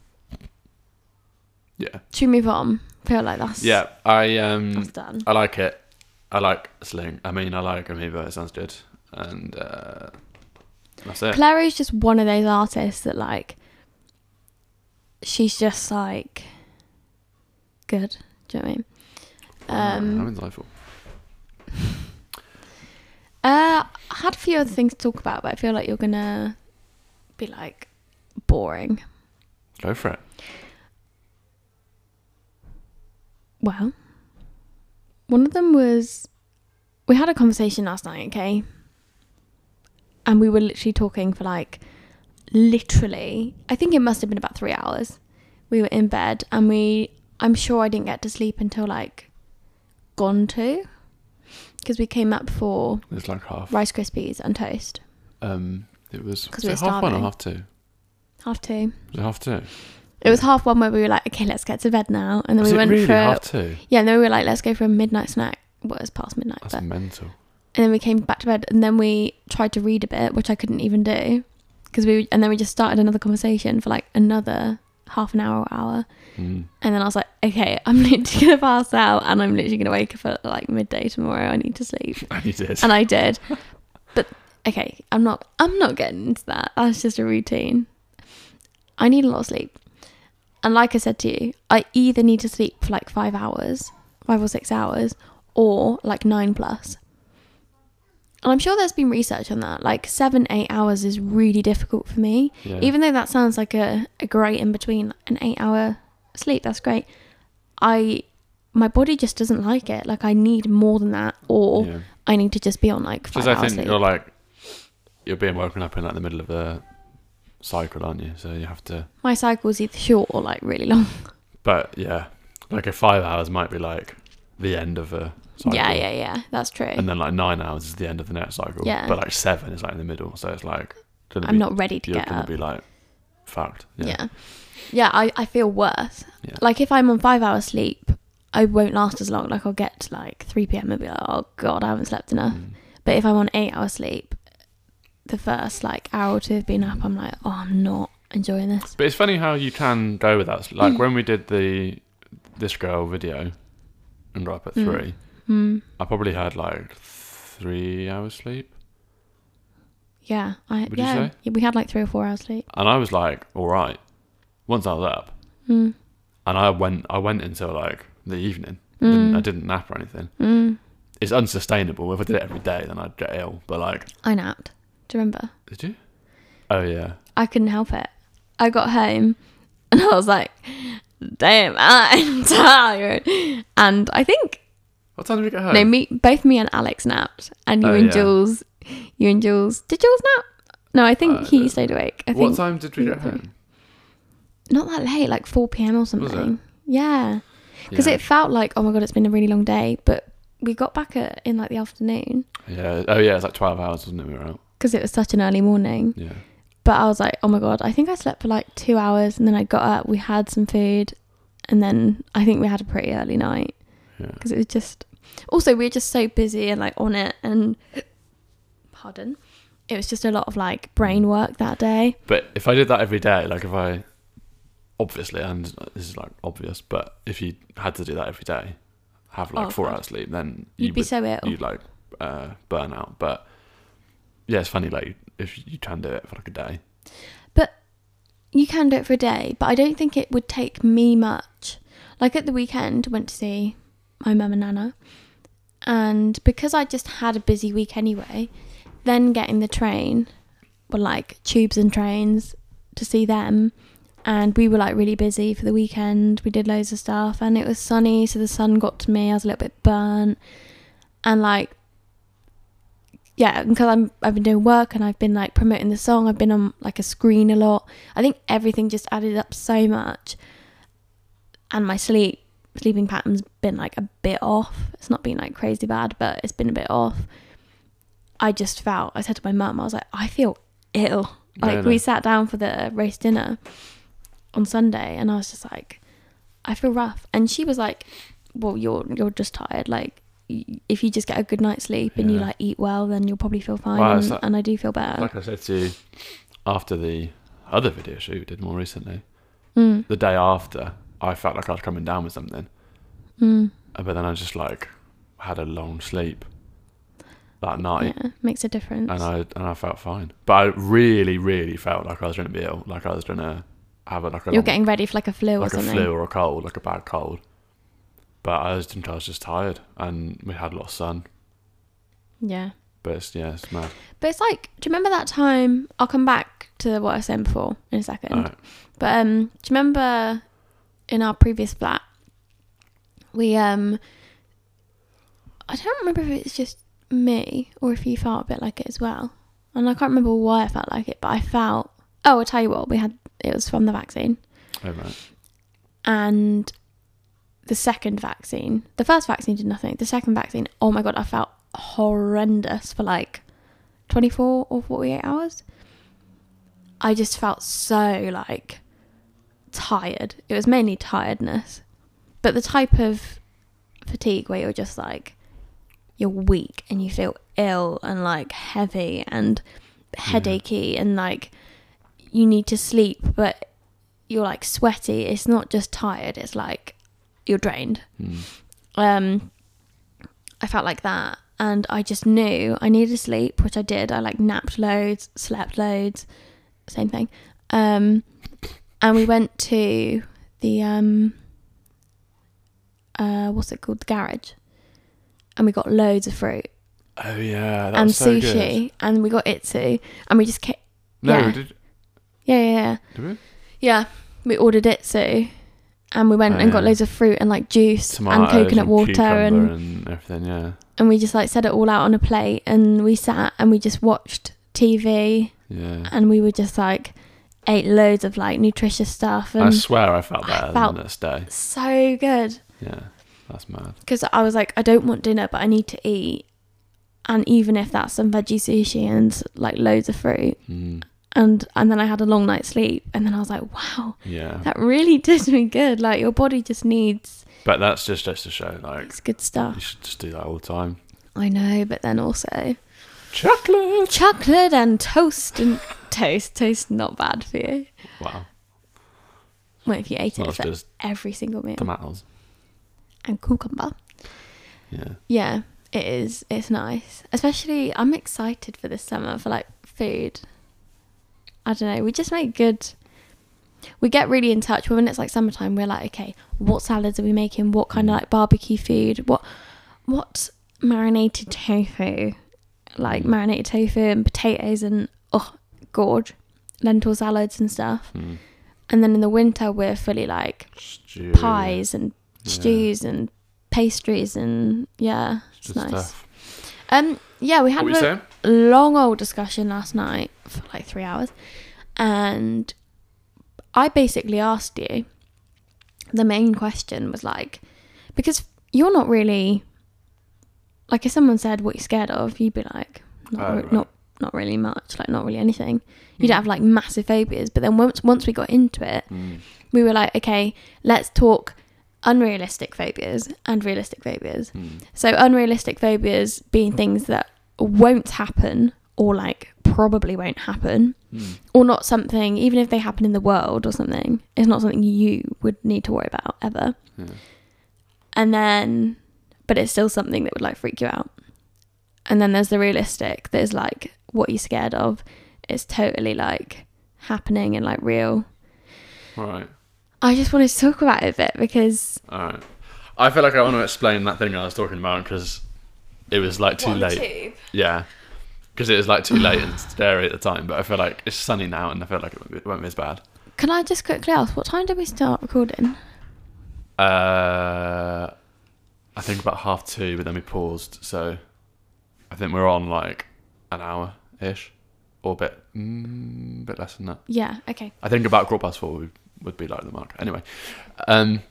Yeah. we move on? feel like that's Yeah, I um that's done. I like it. I like Sling. I mean, I like Amoeba. It sounds good, and uh, that's it. Clairo is just one of those artists that like she's just like good. Do you know what I mean? Um, I'm insightful. Uh, I had a few other things to talk about, but I feel like you're gonna be like boring. Go for it. Well, one of them was we had a conversation last night, okay? And we were literally talking for like literally, I think it must have been about three hours. we were in bed and we I'm sure I didn't get to sleep until like gone to because we came up for It was like half. Rice Krispies and toast. Um, it was, 'Cause was we it were half one or starving. half two? Half two. Was it half two? It was half one where we were like, okay, let's get to bed now, and then was we it went really for half two? yeah, and then we were like, let's go for a midnight snack. Well, it was past midnight, That's but mental. And then we came back to bed, and then we tried to read a bit, which I couldn't even do because we and then we just started another conversation for like another half an hour or hour, Mm. and then I was like, okay, I'm literally gonna pass out, and I'm literally gonna wake up at like midday tomorrow. I need to sleep, And you did. and I did, but okay, I'm not I'm not getting into that. That's just a routine. I need a lot of sleep. And like I said to you, I either need to sleep for like five hours, five or six hours, or like nine plus. And I'm sure there's been research on that. Like seven, eight hours is really difficult for me. yeah. Even though that sounds like a, a great in between, an eight hour sleep, that's great. I my body just doesn't like it. Like I need more than that, or yeah. I need to just be on like five Because I think sleep. you're like you're being woken up in like the middle of a cycle, aren't you? So you have to. My cycle's either short or like really long. But yeah, like a five hours might be like the end of a cycle. Yeah, yeah, yeah. That's true. And then like nine hours is the end of the next cycle. Yeah. But like seven is like in the middle. So it's like I'm be- not ready to you're get gonna up. be like fucked. Yeah. yeah. Yeah, I, I feel worse. Yeah. Like if I'm on five hours sleep, I won't last as long. Like I'll get to like 3 p.m. and be like, oh God, I haven't slept enough. Mm. But if I'm on eight hours sleep, the first like hour or two of being up, I'm like, oh, I'm not enjoying this. But it's funny how you can go with that. Like when we did the this girl video and right up at Mm. three, Hmm. I probably had like three hours sleep. Yeah. I, Would you yeah. say? We had like three or four hours sleep. And I was like, all right. Once I was up, Mm. and I went, I went until like the evening. Mm. Didn't, I didn't nap or anything. Mm. It's unsustainable. If I did it every day, then I'd get ill. But like, I napped. Do you remember? did you? Oh yeah. I couldn't help it. I got home and I was like, damn, I'm tired. And I think What time did we get home? no, me both me and Alex napped, and you Oh, and yeah. Jules, you and Jules. Did Jules nap? No, I think Uh, he stayed awake. I what time did we get home? not that late, like four p.m. or something. Yeah, because yeah. it felt like oh my god, it's been a really long day, but we got back at, in like the afternoon Yeah. Oh yeah. It's like twelve hours, wasn't it? We were out. because it was such an early morning. Yeah. But I was like, oh my god, I think I slept for like two hours, and then I got up, we had some food, and then I think we had a pretty early night. Yeah. because it was just also we were just so busy and like on it and pardon it was just a lot of like brain work that day But if I did that every day, like if I obviously, and this is like obvious, but if you had to do that every day, have like Oh, four God. hours sleep, then you'd you be would, so ill you'd like uh, burn out. But yeah, it's funny like if you can do it for like a day. But you can do it for a day but i don't think it would take me much. Like at the weekend went to see my mum and nana and because i just had a busy week anyway then getting the train were like tubes and trains to see them and we were like really busy for the weekend. We did loads of stuff and it was sunny so the sun got to me. I was a little bit burnt and like yeah because i'm i've been doing work and i've been like promoting the song i've been on like a screen a lot. I think everything just added up so much. And my sleep sleeping pattern's been like a bit off. It's not been like crazy bad but it's been a bit off. I just felt i said to my mum i was like i feel ill. Like we sat down for the roast dinner on sunday and i was just like i feel rough. And she was like well you're you're just tired. Like if you just get a good night's sleep and you like eat well then you'll probably feel fine Wow, and, that- and i do feel better. Like I said to you after the other video shoot we did more recently, mm, the day after, I felt like I was coming down with something, mm, but then I just like had a long sleep that night. yeah makes a difference. And I and I felt fine. But I really, really felt like I was going to be ill, like I was going to have a, like a you're long- getting ready for like a flu or like a something. flu or a cold, like a bad cold. But I was, think I was just tired, and we had a lot of sun. yeah But it's, yeah, it's mad. but it's like do you remember that time i'll come back to what i was saying before in a second. But um, do you remember in our previous flat, we um, I don't remember if it's just me or if you felt a bit like it as well, and I can't remember why I felt like it, but I felt. Oh, I'll tell you what, we had it was from the vaccine. Oh, right. and the second vaccine, the first vaccine did nothing. The second vaccine, oh my god, I felt horrendous for like 24 or 48 hours. I just felt so like tired. It was mainly tiredness, but the type of fatigue where you're just like you're weak and you feel ill and like heavy and headachy and like you need to sleep, but you're like sweaty. It's not just tired. It's like you're drained. Mm. Um, I felt like that, and I just knew I needed sleep, which I did. I like napped loads, slept loads, same thing. Um, and we went to the um, uh, what's it called, the garage, and we got loads of fruit Oh yeah, that and so sushi, good. and we got itsu, and we just ca- No, yeah. did, yeah, yeah, yeah. did we? Yeah, we ordered itsu, and we went Oh, and got yeah. loads of fruit and like juice Tomatoes and coconut water and and everything. Yeah, and we just like set it all out on a plate and we sat and we just watched TV yeah. and we were just like ate loads of like nutritious stuff I and swear I felt I better felt- the next day. so good Yeah, that's mad. because I was like I don't want dinner but I need to eat and even if that's some veggie sushi and like loads of fruit Mm, and and then I had a long night's sleep and then I was like wow yeah, that really did me good. Like your body just needs but that's just just to show like it's good stuff. you should just do that all the time. I know but then also Chocolate. chocolate and toast and toast toast not bad for you. Wow, well if you ate it for every single meal. tomatoes. and cucumber. Yeah, yeah it is it's nice. Especially i'm excited for this summer for like food i don't know we just make good we get really in touch when it's like summertime we're like okay what salads are we making what kind of like barbecue food what what marinated tofu like marinated tofu and potatoes and oh gorge lentil salads and stuff mm. and then in the winter we're fully like Stew. pies and Yeah. stews and pastries and yeah it's nice stuff. um yeah we had What were you a saying? Long old discussion last night for like three hours and i basically asked you the main question was like because you're not really like if someone said what you're scared of you'd be like not, Oh, right. not not really much like not really anything you Mm. don't have like massive phobias but then once once we got into it Mm. we were like, okay, let's talk unrealistic phobias and realistic phobias. Mm. So, unrealistic phobias being things that won't happen or like probably won't happen Mm. or not something, even if they happen in the world or something, it's not something you would need to worry about ever. Yeah. And then, but it's still something that would like freak you out. And then there's the realistic, there's like what you're scared of. It's totally like happening and like real. Right. I just wanted to talk about it a bit because All right. I feel like I want to explain that thing I was talking about because it was like too late. Yeah. Because it was like too late and scary at the time, but I feel like it's sunny now and I feel like it won't be, it won't be as bad. Can I just quickly ask, what time did we start recording? Uh, I think about half two, but then we paused, so I think we're on like an hour ish, or a bit, mm, bit less than that. Yeah, okay. I think about quarter past four would, would be like the mark. Anyway, um,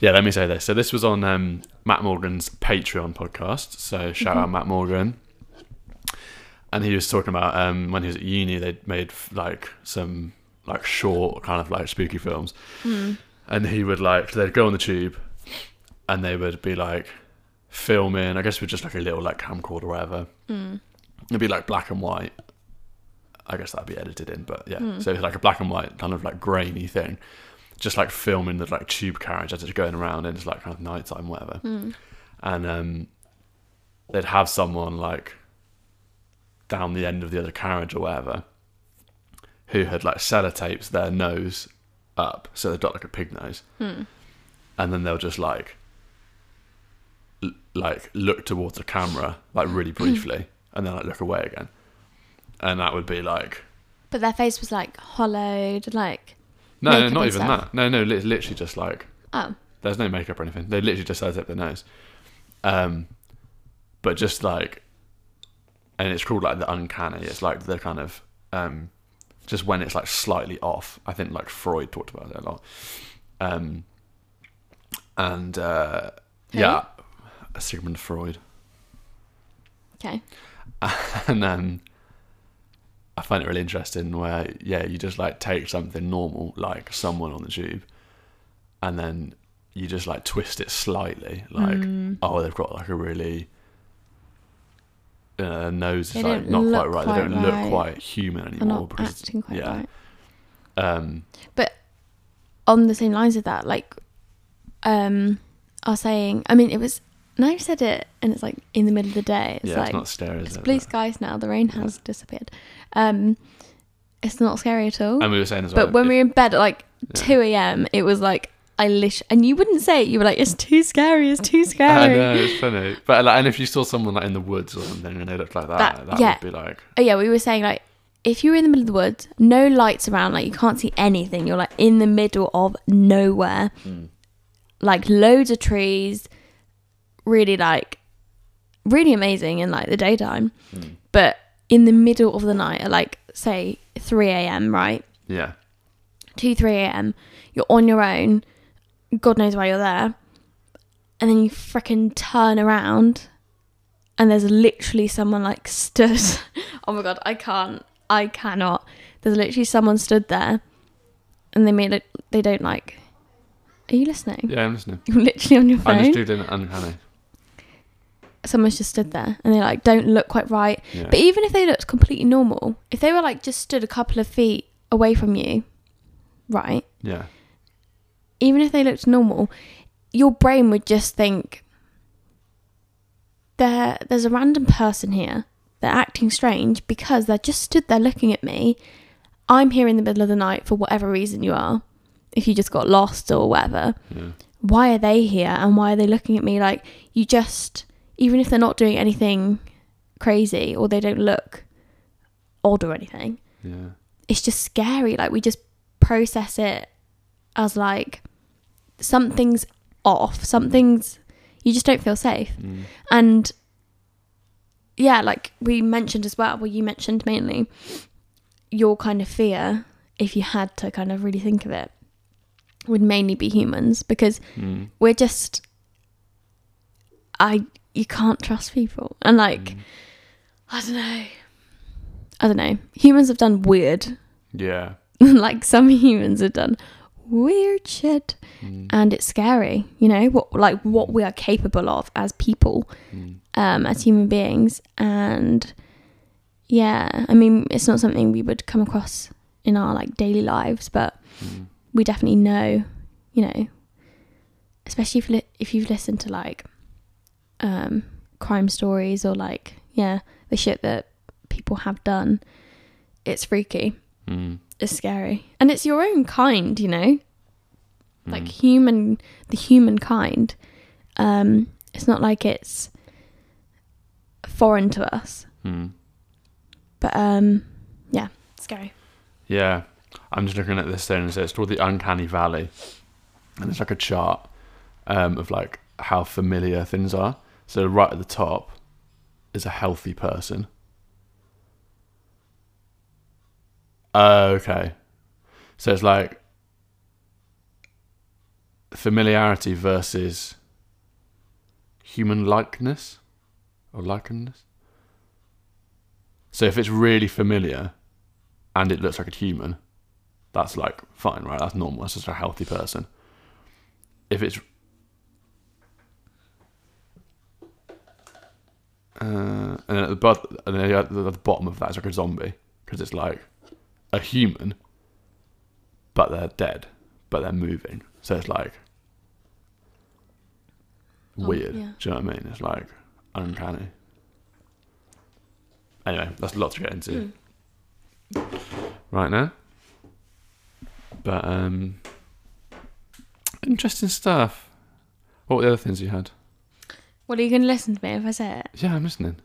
yeah, let me say this. So this was on um, Matt Morgan's Patreon podcast. So shout out mhm. Matt Morgan. And he was talking about um, when he was at uni, they'd made like some like short kind of like spooky films, hmm. and he would like they'd go on the tube, and they would be like filming. I guess with just like a little like camcorder or whatever. Hmm. It'd be like black and white. I guess that'd be edited in, but yeah. Hmm. So it's like a black and white kind of like grainy thing, just like filming the like tube carriage as it's going around and it's like kind of nighttime, whatever. Hmm. And um, they'd have someone like down the end of the other carriage or whatever, who had like sellotaped their nose up, so they've got like a pig nose, hmm. and then they'll just like l- like look towards the camera like really hmm. briefly, and then like look away again, and that would be like But their face was like hollowed, like no, no not even stuff. that. No, no, li- literally just like oh, there's no makeup or anything. They literally just size up their nose, um, but just like, and it's called like the uncanny. It's like the kind of um, just when it's like slightly off. I think like Freud talked about it a lot. Um, and uh, Who? yeah, Sigmund Freud. Okay. and um, I find it really interesting where yeah, you just like take something normal like someone on the tube, and then you just like twist it slightly, like Mm. oh they've got like a really uh, nose is like don't quite right. quite they don't look right. quite human They're anymore not because acting quite yeah, right. um, But on the same lines of that, like, um, are saying, I mean, it was, now you've said it, and it's like in the middle of the day. It's yeah, like, it's not scary. It's it? blue skies now, the rain has disappeared. Um, it's not scary at all. And we were saying as well. but when if- we were in bed at like Yeah. 2 a.m., it was like, I lish, and you wouldn't say it. You were like, it's too scary, it's too scary." I know it's funny, but like, and if you saw someone like in the woods or something and they looked like that, That- that, yeah. would be like, Oh yeah, we were saying like if you're in the middle of the woods, no lights around, like you can't see anything. You're like in the middle of nowhere, like loads of trees, really like really amazing in like the daytime, but in the middle of the night at like say 3 a.m. right, yeah, 2 3 a.m. You're on your own, God knows why you're there, and then you freaking turn around, and there's literally someone like stood. oh my god, I can't, I cannot. There's literally someone stood there, and they made it. They don't like. Are you listening? yeah, I'm listening. You're literally on your phone. I just phone. do it uncanny. Someone's just stood there, and they like don't look quite right. Yeah. But even if they looked completely normal, if they were like just stood a couple of feet away from you, right? yeah, even if they looked normal, your brain would just think there there's a random person here. They're acting strange because they're just stood there looking at me. I'm here in the middle of the night for whatever reason you are. If you just got lost or whatever. yeah, Why are they here and why are they looking at me like you just even if they're not doing anything crazy or they don't look odd or anything, yeah, it's just scary. Like we just process it as like something's off, something's you just don't feel safe. mm, And yeah, like we mentioned as well, well you mentioned mainly your kind of fear, if you had to kind of really think of it, would mainly be humans because mm, we're just I you can't trust people. And like mm. I don't know. I don't know. Humans have done weird yeah, like some humans have done weird shit mm, and it's scary you know what like what we are capable of as people mm, um as human beings and yeah i mean it's not something we would come across in our like daily lives but mm, we definitely know you know especially if li- if you've listened to like um crime stories or like yeah the shit that people have done it's freaky. Mm, is scary. And it's your own kind you know? Like mm. human the human kind. Um it's not like it's foreign to us. Mm. but um yeah scary. Yeah, I'm just looking at this thing and says it's called the Uncanny Valley, and it's like a chart um, of like how familiar things are. So right at the top is a healthy person. Oh, okay, so it's like familiarity versus human likeness or likeness. So if it's really familiar, and it looks like a human, that's like fine, right? That's normal. That's just a healthy person. If it's uh, and then at the, and then at the bottom of that is like a zombie because it's like a human, but they're dead, but they're moving. So it's like Oh, weird. yeah. Do you know what I mean? It's like uncanny. Anyway, that's a lot to get into Mm. right now. But um interesting stuff. What were the other things you had? What are you going to listen to me if i say it Yeah, I'm listening.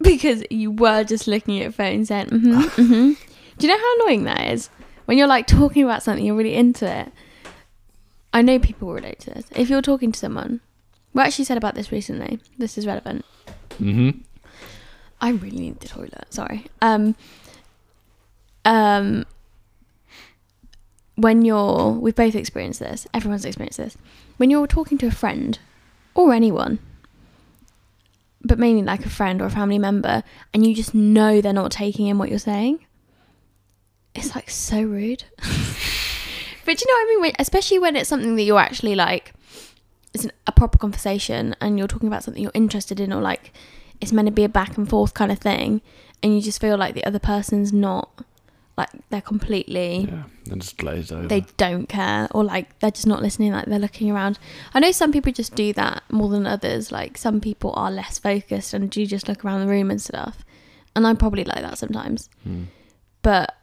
because you were just looking at your phone saying mm-hmm, mm-hmm. do you know how annoying that is when you're like talking about something you're really into it i know people relate to this if you're talking to someone we actually said about this recently this is relevant Mm-hmm. I really need the toilet. Sorry. Um. Um. when you're we've both experienced this everyone's experienced this when you're talking to a friend or anyone but mainly like a friend or a family member and you just know they're not taking in what you're saying? It's like so rude. But you know what i mean? Especially when it's something that you're actually like it's an, a proper conversation and you're talking about something you're interested in or like it's meant to be a back and forth kind of thing and you just feel like the other person's not like they're completely Yeah, then just glazed over. they don't care or like they're just not listening like they're looking around i know some people just do that more than others like some people are less focused and do just look around the room and stuff and i'm probably like that sometimes Hmm. but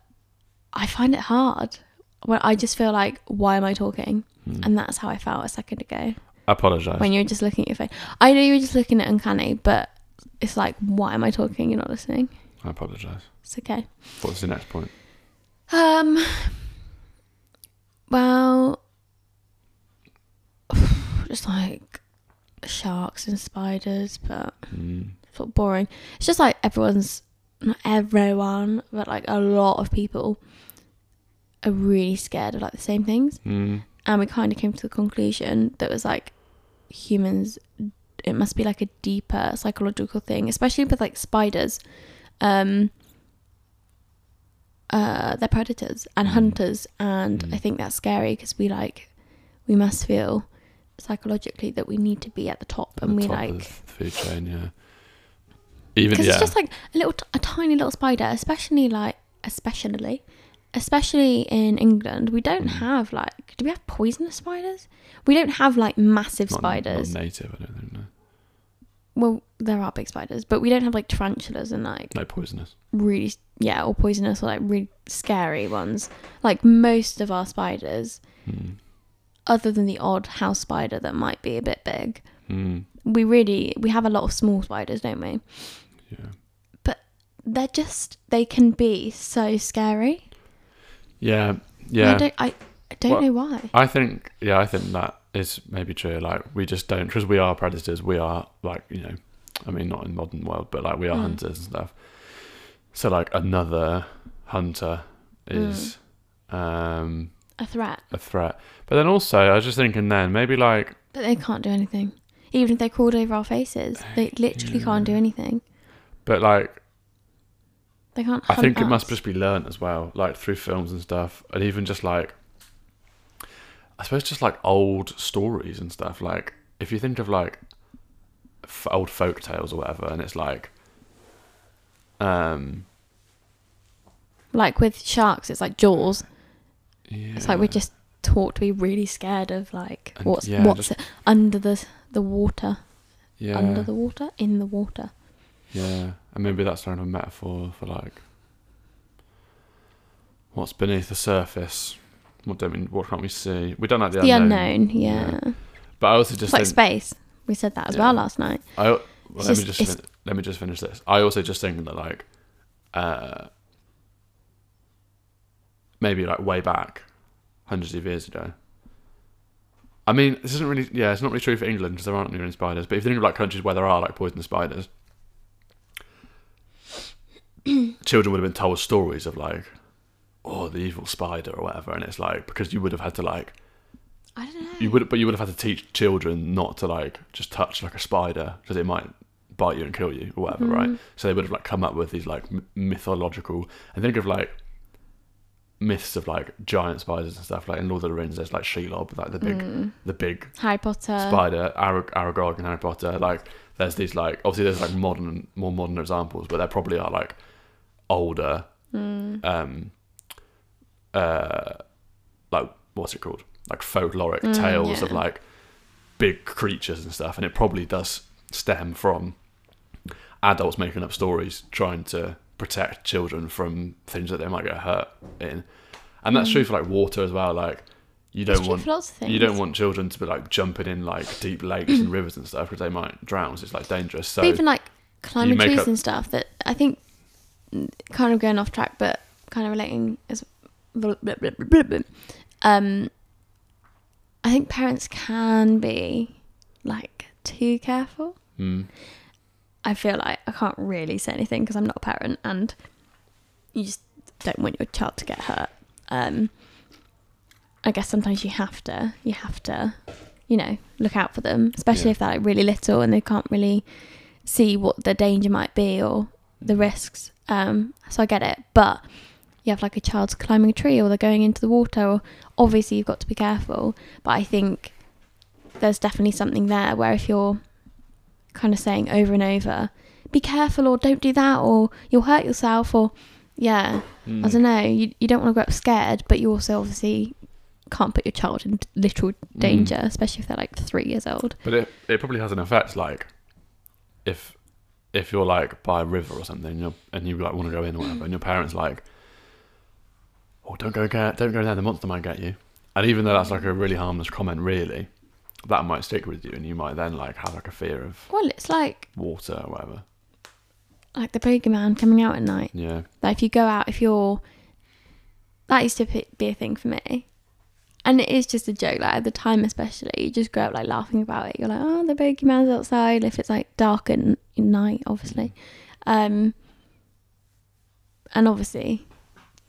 i find it hard when i just feel like why am i talking Hmm. and that's how i felt a second ago I apologise. when you're just looking at your phone i know you're just looking at uncanny but it's like why am i talking you're not listening I apologise. it's okay What's the next point? Um. Well, just like sharks and spiders, but Mm. sort of boring. It's just like everyone's not everyone, but like a lot of people are really scared of like the same things, Mm. and we kind of came to the conclusion that was like humans. It must be like a deeper psychological thing, especially with like spiders. Um, uh, they're predators and Mm. hunters, and Mm. I think that's scary because we like we must feel psychologically that we need to be at the top, and the we top like food chain, yeah. Even because yeah, it's just like a little, a tiny little spider, especially like, especially, especially in England, we don't Mm. have like, do we have poisonous spiders? We don't have like massive not, spiders. Not native, I don't think. No, well, there are big spiders, but we don't have like tarantulas and like no poisonous. really, yeah, or poisonous or like really scary ones. Like most of our spiders, Mm. other than the odd house spider that might be a bit big, Mm. we really we have a lot of small spiders, don't we? Yeah, But They're just they can be so scary. yeah, I yeah. don't I, I don't Well- know why. I think, yeah, I think that is maybe true. Like, we just don't, because we are predators. We are, like, you know, I mean, not in modern world, but like, we are Mm. hunters and stuff. So, like, another hunter is um, A threat. a threat. But then also, I was just thinking then, maybe like, But they can't do anything. Even if they crawled over our faces, they literally can't do anything. but like, They can't. I think it must just be learnt as well, like through films and stuff, and even just like, I suppose just like old stories and stuff. Like if you think of like f- old folk tales or whatever, and it's like, um, like with sharks. It's like Jaws. yeah, It's like we're just taught to be really scared of like And- what's yeah, what's just- under the the water, yeah, under the water, in the water. yeah, and maybe that's kind of a metaphor for like what's beneath the surface. What don't we? What can't we see? We don't like the, The unknown. unknown, yeah. But I also It's just like think, space. We said that as Yeah. well last night. I well, It's let me just- just fin- let me just finish this. I also just think that like uh maybe like way back hundreds of years ago. I mean, this isn't really yeah, it's not really true for England because there aren't any spiders. But if you think of like countries where there are like poisonous spiders, children would have been told stories of like oh the evil spider or whatever, and it's like because you would have had to like I don't know. you would, but you would have had to teach children not to like just touch like a spider because it might bite you and kill you or whatever, right? Mm-hmm. So they would have like come up with these like mythological and think of like myths of like giant spiders and stuff. Like in Lord of the Rings, there's like Shelob, like the big, mm. the big Harry Potter. spider, Arag- Aragog and Harry Potter. Like there's these like obviously there's like modern, more modern examples, but there probably are like older, mm. um, uh, like what's it called? Like folkloric tales of like big creatures and stuff, and it probably does stem from adults making up stories trying to protect children from things that they might get hurt in, and that's true for like water as well. Like you don't want for lots of things. you don't want children to be like jumping in like deep lakes and rivers and stuff because they might drown. So it's like dangerous. So But even like climbing trees up- and stuff that I think mm, kind of going off track but kind of relating as um I think parents can be like too careful. mm, I feel like I can't really say anything because I'm not a parent and you just don't want your child to get hurt. Um I guess sometimes you have to, you have to, you know, look out for them, especially Yeah. if they're like really little and they can't really see what the danger might be or the risks. Um, so I get it, but you have like a child's climbing a tree or they're going into the water, or obviously you've got to be careful. But I think there's definitely something there where if you're kind of saying over and over, be careful or don't do that or you'll hurt yourself or yeah, Mm. I don't know. You, you don't want to grow up scared, but you also obviously can't put your child in literal danger, especially if they're like three years old. But it it probably has an effect. Like if if you're like by a river or something, you're, and you like want to go in or whatever, and your parents like, oh, don't go get, don't go there. The monster might get you. And even though that's like a really harmless comment, really, that might stick with you, and you might then like have like a fear of Well, it's like water or whatever. like the boogeyman coming out at night. Yeah, Like if you go out, if you're that used to be be a thing for me, and it is just a joke. Like at the time, especially, you just grow up like laughing about it. You're like, oh, the boogeyman's outside. If it's like dark and night, obviously, um, and obviously,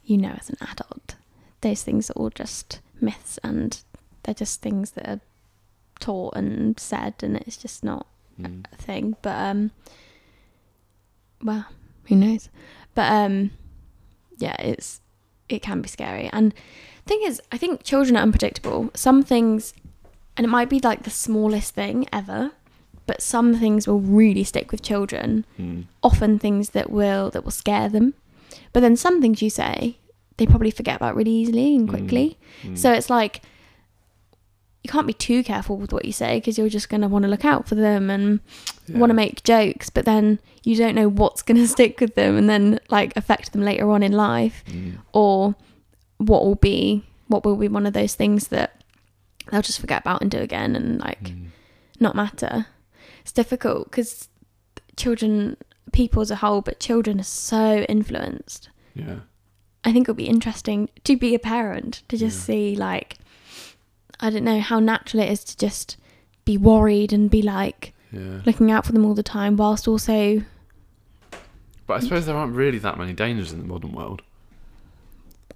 you know, as an adult, those things are all just myths, and they're just things that are taught and said, and it's just not Mm. a thing. But um, well, who knows? But um, yeah, it's it can be scary. And the thing is, I think children are unpredictable. Some things, and it might be like the smallest thing ever, but some things will really stick with children. Mm. Often things that will that will scare them. But then some things you say, they probably forget about really easily and Mm. quickly. Mm. So it's like you can't be too careful with what you say because you're just going to want to look out for them and Yeah. want to make jokes, but then you don't know what's going to stick with them and then like affect them later on in life, Mm. or what will be what will be one of those things that they'll just forget about and do again and like Mm. not matter. It's difficult because children, people as a whole, but children are so influenced. Yeah. I think it'll be interesting to be a parent to just Yeah. see like I don't know how natural it is to just be worried and be like Yeah. looking out for them all the time whilst also But I suppose there aren't really that many dangers in the modern world.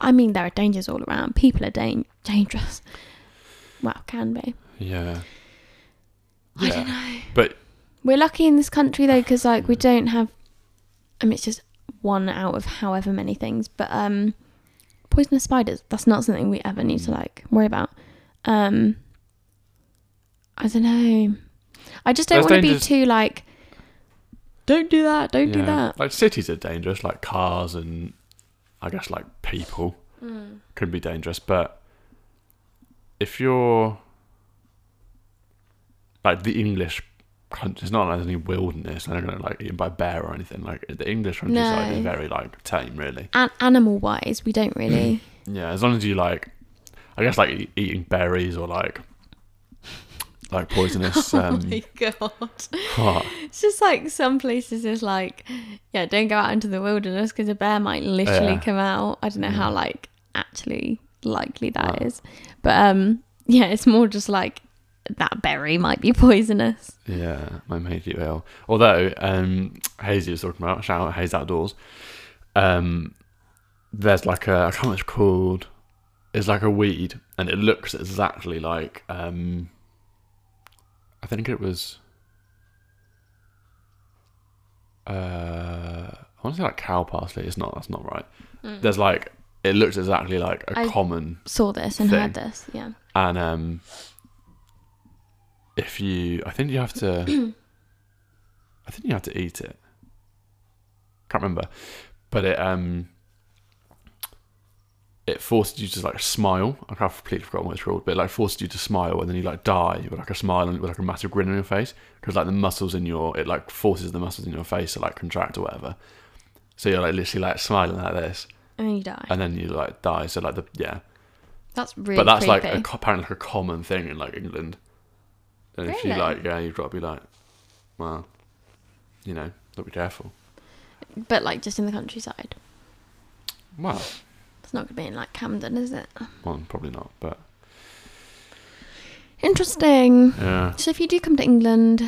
I mean there are dangers all around. People are dan- dangerous. Well, can be. Yeah. I Yeah. don't know. But We're lucky in this country though because like we don't have I mean it's just one out of however many things, but um poisonous spiders, that's not something we ever need to like worry about. Um I don't know. I just don't want to be dangers- too like don't do that, don't do that. like cities are dangerous, like cars and I guess like people Mm. could be dangerous. But if you're like the English it's not like there's any wilderness. I don't know, like eaten by a bear or anything. Like the English countryside No. is very like tame, really. An- animal wise, we don't really Yeah, as long as you like, I guess like e- eating berries or like like poisonous. Um, Oh god. what? It's just like some places is like, yeah, don't go out into the wilderness because a bear might literally Yeah. come out. I don't know how like actually likely that Wow. is, but um, yeah, it's more just like that berry might be poisonous. Yeah, might make you ill. Although um, Hazy was talking about shout out Haze Outdoors. Um, there's like a I can't remember what it's called. It's like a weed, and it looks exactly like um, I think it was. Uh, I want to say like cow parsley. It's not. That's not right. There's like it looks exactly like a I- common Saw this and Thing. heard this, yeah. and um if you i think you have to i think you have to eat it. Can't remember. But it um it forced you to like smile. I can't completely forgotten what it's called but it like forced you to smile and then you like die with like a smile and with like a massive grin on your face because like the muscles in your it like forces the muscles in your face to like contract or whatever. So you're like literally like smiling like this. And then you die. and then you like die. So like the yeah. That's really but that's creepy. like a, apparently like a common thing in like England. And if you like, yeah, you've got to be like, well, you know, got to be careful. but like just in the countryside. Well, It's not gonna be in like Camden, is it? well, probably not, but Interesting. yeah, So if you do come to England,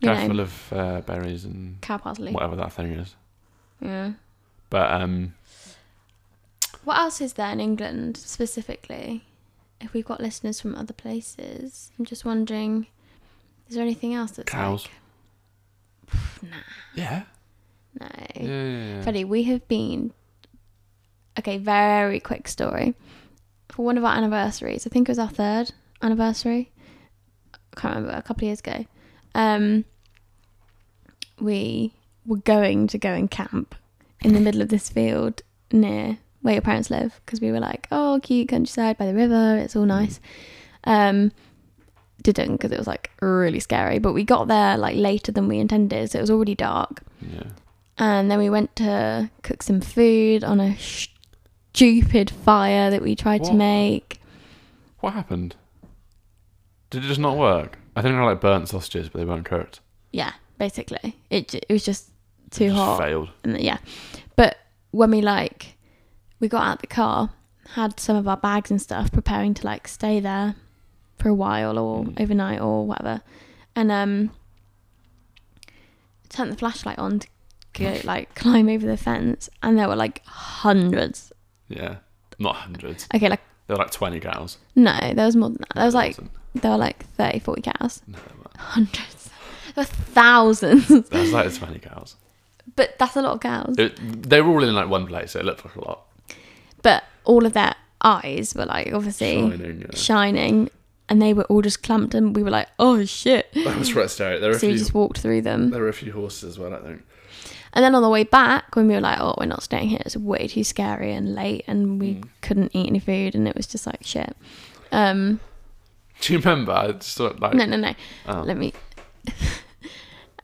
you know, of uh, berries and cow parsley. whatever that thing is. Yeah. But um, What else is there in England specifically? if we've got listeners from other places. I'm just wondering, is there anything else that's Cows. like, nah, Yeah. no. Yeah. yeah, yeah. Freddie, we have been. Okay, very quick story. For one of our anniversaries, I think it was our third anniversary. I can't remember, a couple of years ago. Um, we were going to go and camp in the middle of this field near where your parents live because we were like, oh, cute countryside by the river, it's all nice. Um, didn't because it was like really scary, but we got there like later than we intended, so it was already dark Yeah. and then we went to cook some food on a stupid fire that we tried to make. What happened? Did it just not work? I think I like burnt sausages, but they weren't cooked. Yeah, basically, it it was just too just hot. Failed. And yeah, but when we like we got out the car, had some of our bags and stuff, preparing to like stay there for a while or Mm. overnight or whatever, and um, turned the flashlight on to go like climb over the fence, and there were like hundreds. Yeah. Not hundreds. Okay, like There were like twenty cows. no, there was more than that. There was like there were like 30, 40 cows. No. Hundreds. There were thousands. There was like twenty cows. but that's a lot of cows. It, they were all in like one place, so it looked like a lot. But all of their eyes were like obviously Shining. Yeah. shining and they were all just clumped and we were like, oh shit. That was quite scary. There were a So we just walked through them. There were a few horses as well. I think. And then on the way back, when we were like, oh, we're not staying here, it's way too scary and late and we Mm. couldn't eat any food and it was just like shit. Um, Do you remember? I just thought like. no, no, no. Oh. Let me.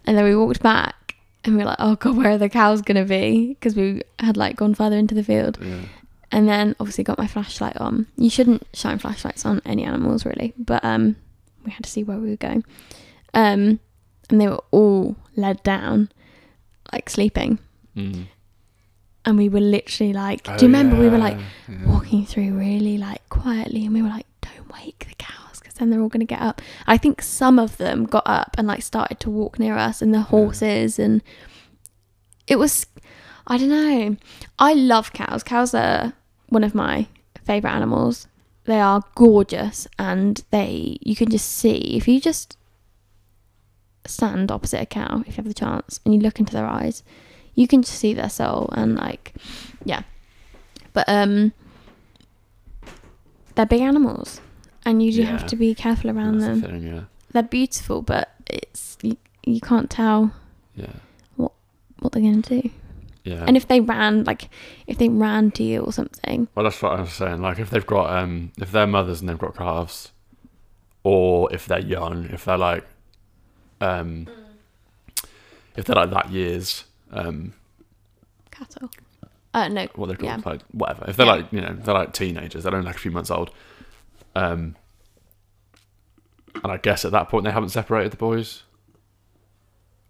and then we walked back and we were like, oh god, where are the cows gonna be? Because we had like gone further into the field. Yeah. And then obviously got my flashlight on. You shouldn't shine flashlights on any animals really, but um, we had to see where we were going. Um, and they were all led down, like sleeping. Mm. And we were literally like, Oh, do you remember we were like yeah, yeah. walking through really like quietly, and we were like, don't wake the cows because then they're all gonna get up. I think some of them got up and like started to walk near us, and the horses, and it was, I don't know. I love cows. Cows are one of my favorite animals. They are gorgeous, and they you can just see if you just stand opposite a cow if you have the chance and you look into their eyes you can just see their soul and like yeah but um they're big animals and you do have to be careful around That's them the thing, yeah. they're beautiful but it's you, you can't tell Yeah. What what they're going to do Yeah. and if they ran like if they ran to you or something Well, that's what I was saying. Like, if they've got, um, if they're mothers and they've got calves, or if they're young, if they're like, um, if they're like that years, um, cattle uh no what they're called, Yeah. like whatever. If they're Yeah. like, you know, they're like teenagers, they're only like a few months old. Um, and I guess at that point they haven't separated the boys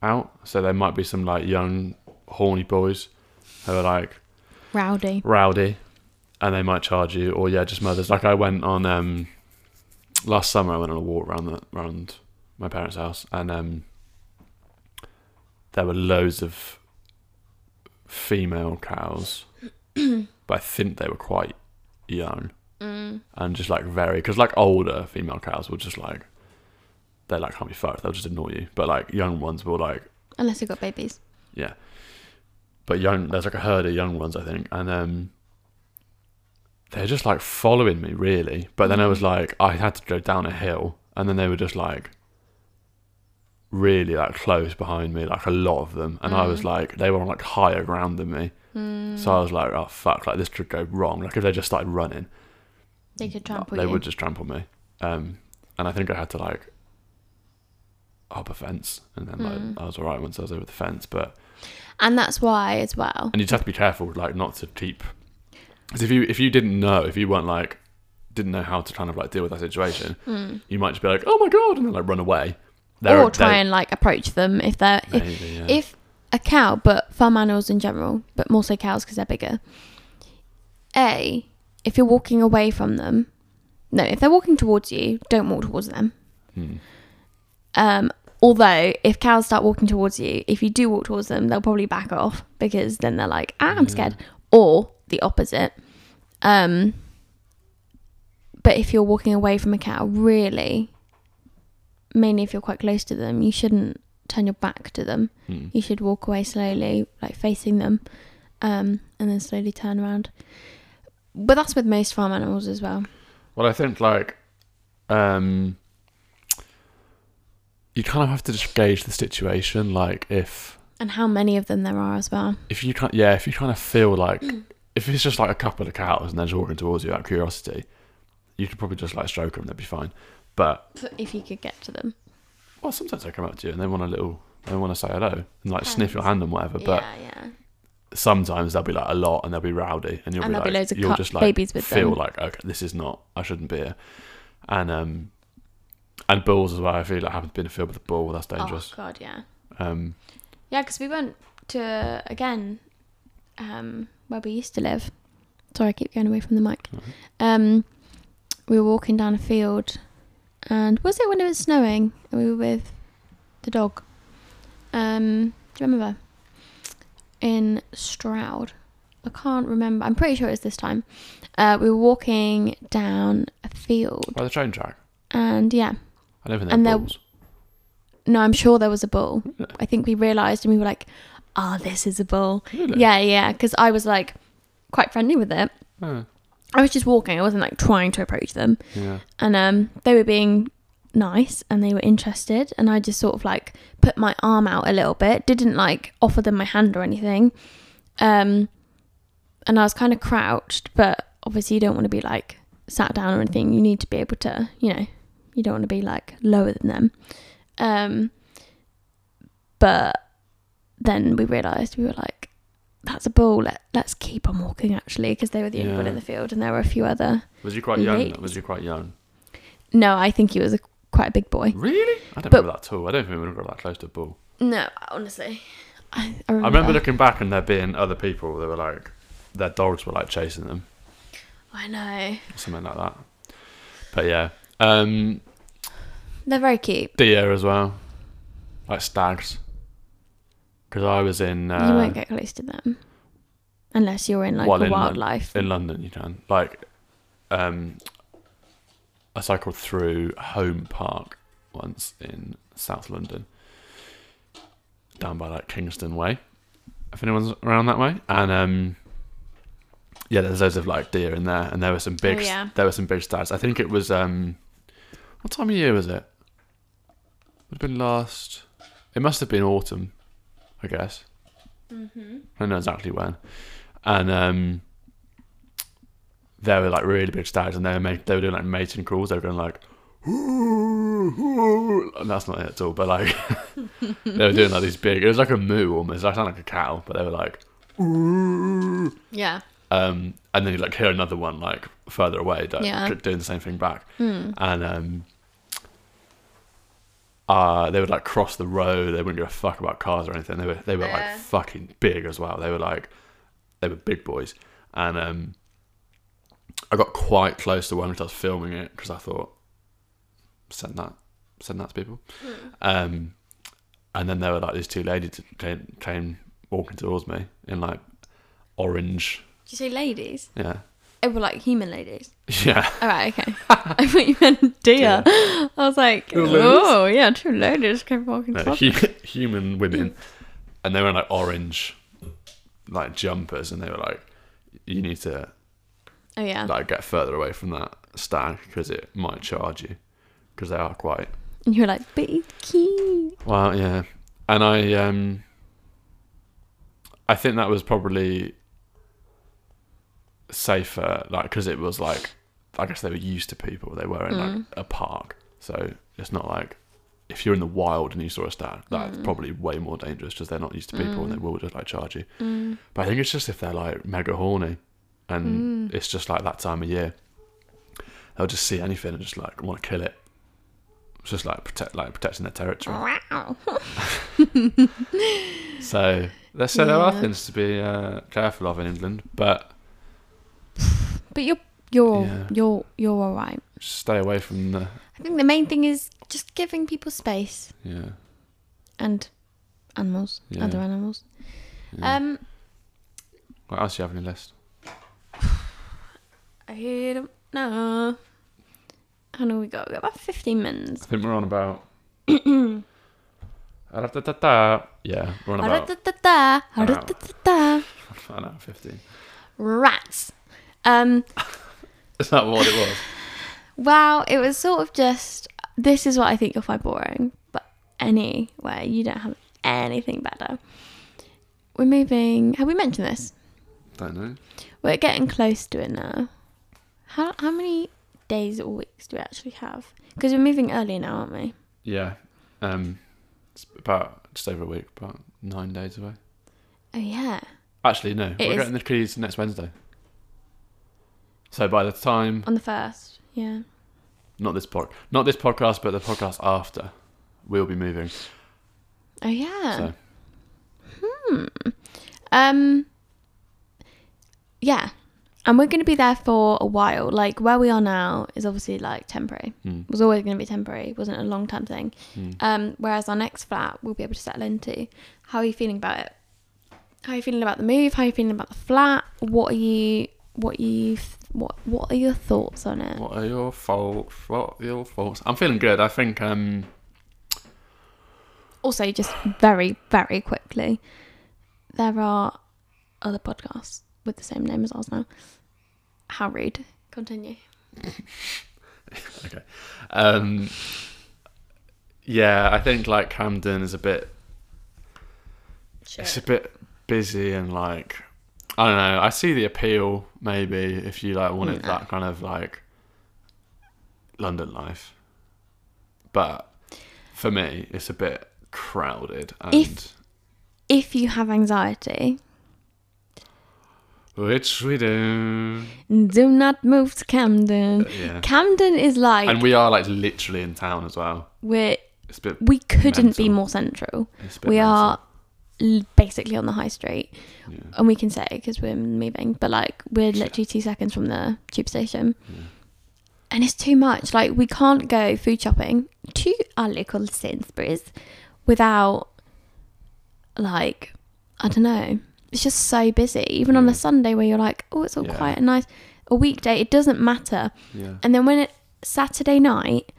out, so there might be some like young, horny boys who are like rowdy. rowdy and they might charge you or yeah just mothers. Like i went on um last summer i went on a walk around the around my parents house and um there were loads of female cows but i think they were quite young. Mm. and just like very because like older female cows will just like they like can't be fucked. They'll just ignore you. But like young ones will like unless you've got babies. Yeah. But young, there's like a herd of young ones, I think, and um, they're just like following me, really. But then I was like, I had to go down a hill, and then they were just like really like close behind me, like a lot of them, and I was like, they were on like higher ground than me, so I was like, oh fuck, like this could go wrong. Like if they just started running, they could trample me. they you would just trample me. Um, and I think I had to like hop a fence, and then like Hmm. I was alright once I was over the fence, but. And that's why as well and you just have to be careful, like not to keep. Because if you if you didn't know, if you weren't like didn't know how to kind of like deal with that situation, you might just be like, oh my god, and then like run away. They're- or try and like approach them if they're if, yeah. if a cow, but farm animals in general, but more so cows because they're bigger. A, if you're walking away from them, no, if they're walking towards you, don't walk towards them. Hmm. Um, although if cows start walking towards you, if you do walk towards them, they'll probably back off because then they're like, ah, I'm scared. Or the opposite. Um, but if you're walking away from a cow, really, mainly if you're quite close to them, you shouldn't turn your back to them. Hmm. You should walk away slowly, like facing them, um, and then slowly turn around. But that's with most farm animals as well. Well, I think like um, you kind of have to just gauge the situation. Like if And how many of them there are as well. if you kind yeah, if you kind of feel like if it's just like a couple of cows and they're just walking towards you out of curiosity, you could probably just like stroke them. They'd be fine. But If you could get to them. well, sometimes they come up to you and they want a little. They want to say hello and like sniff your hand and whatever. But yeah, yeah. sometimes there'll be like a lot and they'll be rowdy and you'll And be there'll like be loads of you'll cut just like babies with feel them. like okay this is not I shouldn't be here and um and balls as well I feel like I haven't been in a field with a ball, that's dangerous Oh god, yeah. um Yeah, because we went to again um, where we used to live. Sorry, I keep going away from the mic. Um, we were walking down a field, and was it when it was snowing? And we were with the dog. Um, do you remember? In Stroud, I can't remember. I'm pretty sure it was this time. Uh, we were walking down a field, by the train track and yeah, I don't think And there- bulls no, I'm sure there was a bull. Really? I think we realised, and we were like, "Ah, this is a bull." Really? Yeah, yeah, because I was like quite friendly with it. Oh, I was just walking. I wasn't like trying to approach them, yeah and um, they were being nice and they were interested, and I just sort of like put my arm out a little bit. Didn't like offer them my hand or anything. Um, and I was kind of crouched, but obviously you don't want to be like sat down or anything. You need to be able to, you know, you don't want to be like lower than them. Um, but then we realised we were like, that's a bull. Let, let's keep on walking actually, because they were the only one in the field, and there were a few other. was you quite young was you quite young No, I think he was a quite a big boy. really I don't But- remember that at all I don't think we would got that close to a bull No, honestly, I, I I remember. remember looking back and there being other people that were like their dogs were like chasing them I know something like that but yeah um they're very cute. deer as well. Like stags. Because I was in uh, you won't get close to them. Unless you're in like Well, a in Lon- wildlife. in London you can like um I cycled through Home Park once in South London. Down by like Kingston Way if anyone's around that way. And um yeah there's loads of like deer in there. And there were some big Oh, yeah. there were some big stags. I think it was um what time of year was it would have been last it must have been autumn I guess mm-hmm. I don't know exactly when. And um, they were like really big stags, and they were they were doing like mating calls. They were going like, and that's not it at all. But like, they were doing like these big. It was like a moo almost. I sound like a cow, but they were like, Yeah. Um, and then you like hear another one like further away, like, Yeah. doing the same thing back, Hmm. and um. Uh, they would like cross the road. They wouldn't give a fuck about cars or anything. They were they were like fucking big as well. They were like they were big boys. And um, I got quite close to one because I was filming it because I thought send that send that to people. Um, and then there were like these two ladies that came, came walking towards me in like orange. Did you say ladies? Yeah, Oh, well, like human ladies. yeah. All right, okay. I thought you meant deer. I was like, Little ladies. oh yeah, two ladies came walking No, towards hu- human women, and they were in like orange, like jumpers, and they were like, "You need to Oh yeah. like get further away from that stag because it might charge you because they are quite and you were like, but he's cute. well, yeah." And I um, I think that was probably safer, like because it was like I guess they were used to people. They were in like mm. a park, so it's not like if you're in the wild and you saw a stag, that's mm. probably way more dangerous because they're not used to people and they mm. will just like charge you. But I think it's just if they're like mega horny and it's just like that time of year, they'll just see anything and just like want to kill it. It's just like protect, like protecting their territory. Wow. So there's so there are things to be uh, careful of in England, but But you're you're Yeah. you're you're all right. stay away from the I think the main thing is just giving people space yeah. and animals, Yeah. other animals. yeah. Um, what else do you have on your list? I don't know. How long we got? We got about 15 minutes. I think we're on about. Yeah, we're on about an hour fifteen. Rats. Um, Is that what it was? well, it was sort of just this is what I think you'll find boring, but anyway, you don't have anything better. We're moving. Have we mentioned this? Don't know. We're getting close to it now. How how many days or weeks do we actually have? Because we're moving early now, aren't we? Yeah, um, it's about just over a week, about nine days away. Oh yeah. Actually, no, we're is- getting the keys next Wednesday. So by the time, On the first. Yeah. not this pod, not this podcast, but the podcast after, we'll be moving. Oh yeah. So Um. Yeah, and we're going to be there for a while. Like where we are now is obviously like temporary. mm, It was always going to be temporary. It wasn't a long term thing. mm. Um. Whereas our next flat we'll be able to settle into. How are you feeling about it? How are you feeling about the move? How are you feeling about the flat? What are you? What you? What What are your thoughts on it? What are your thoughts? What are your thoughts? I'm feeling good. I think um, Also, just very very quickly, there are other podcasts with the same name as ours now. How rude. Continue. okay. um, yeah, I think like Camden is a bit. It's a bit busy and like I don't know. I see the appeal maybe if you like wanted No. that kind of like London life, but for me, it's a bit crowded and If- If you have anxiety, which we do. do not move to Camden. Uh, yeah, Camden is like and we are like literally in town as well. we're It's a bit. we couldn't be more central. It's a bit We mental. are basically on the high street, Yeah. and we can say because we're moving, but like we're literally two seconds from the tube station, Yeah. and it's too much. Like we can't go food shopping to our local Sainsbury's without like I don't know. It's just so busy. Even on a Sunday where you're like, oh, it's all Yeah. quiet and nice. A weekday, it doesn't matter. Yeah. And then when it Saturday night,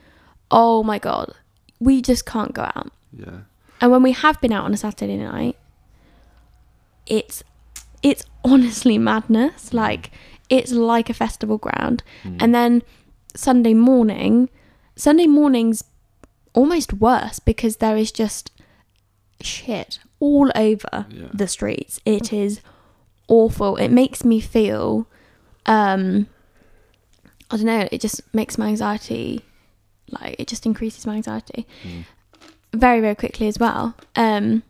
oh my god, we just can't go out. Yeah. And when we have been out on a Saturday night, it's it's honestly madness. Like it's like a festival ground. Mm. And then Sunday morning, Sunday morning's almost worse because there is just shit all over Yeah. the streets. It is awful. It makes me feel um I don't know, it just makes my anxiety like it just increases my anxiety Mm. Very very quickly as well. Um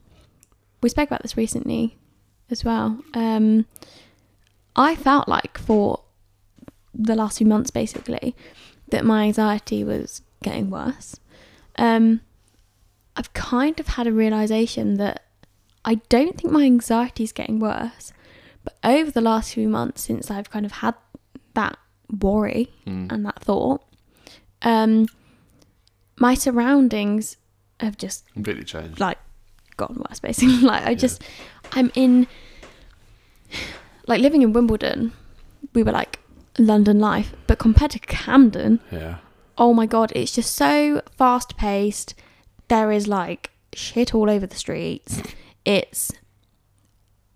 we spoke about this recently as well. Um I felt like for the last few months basically that my anxiety was getting worse. Um I've kind of had a realization that I don't think my anxiety is getting worse, but over the last few months since I've kind of had that worry Mm. and that thought, um, my surroundings have just Completely changed. like gone worse. Basically, like I just, I'm in, like living in Wimbledon, we were like London life, but compared to Camden, Yeah. oh my god, it's just so fast paced. There is like shit all over the streets. It's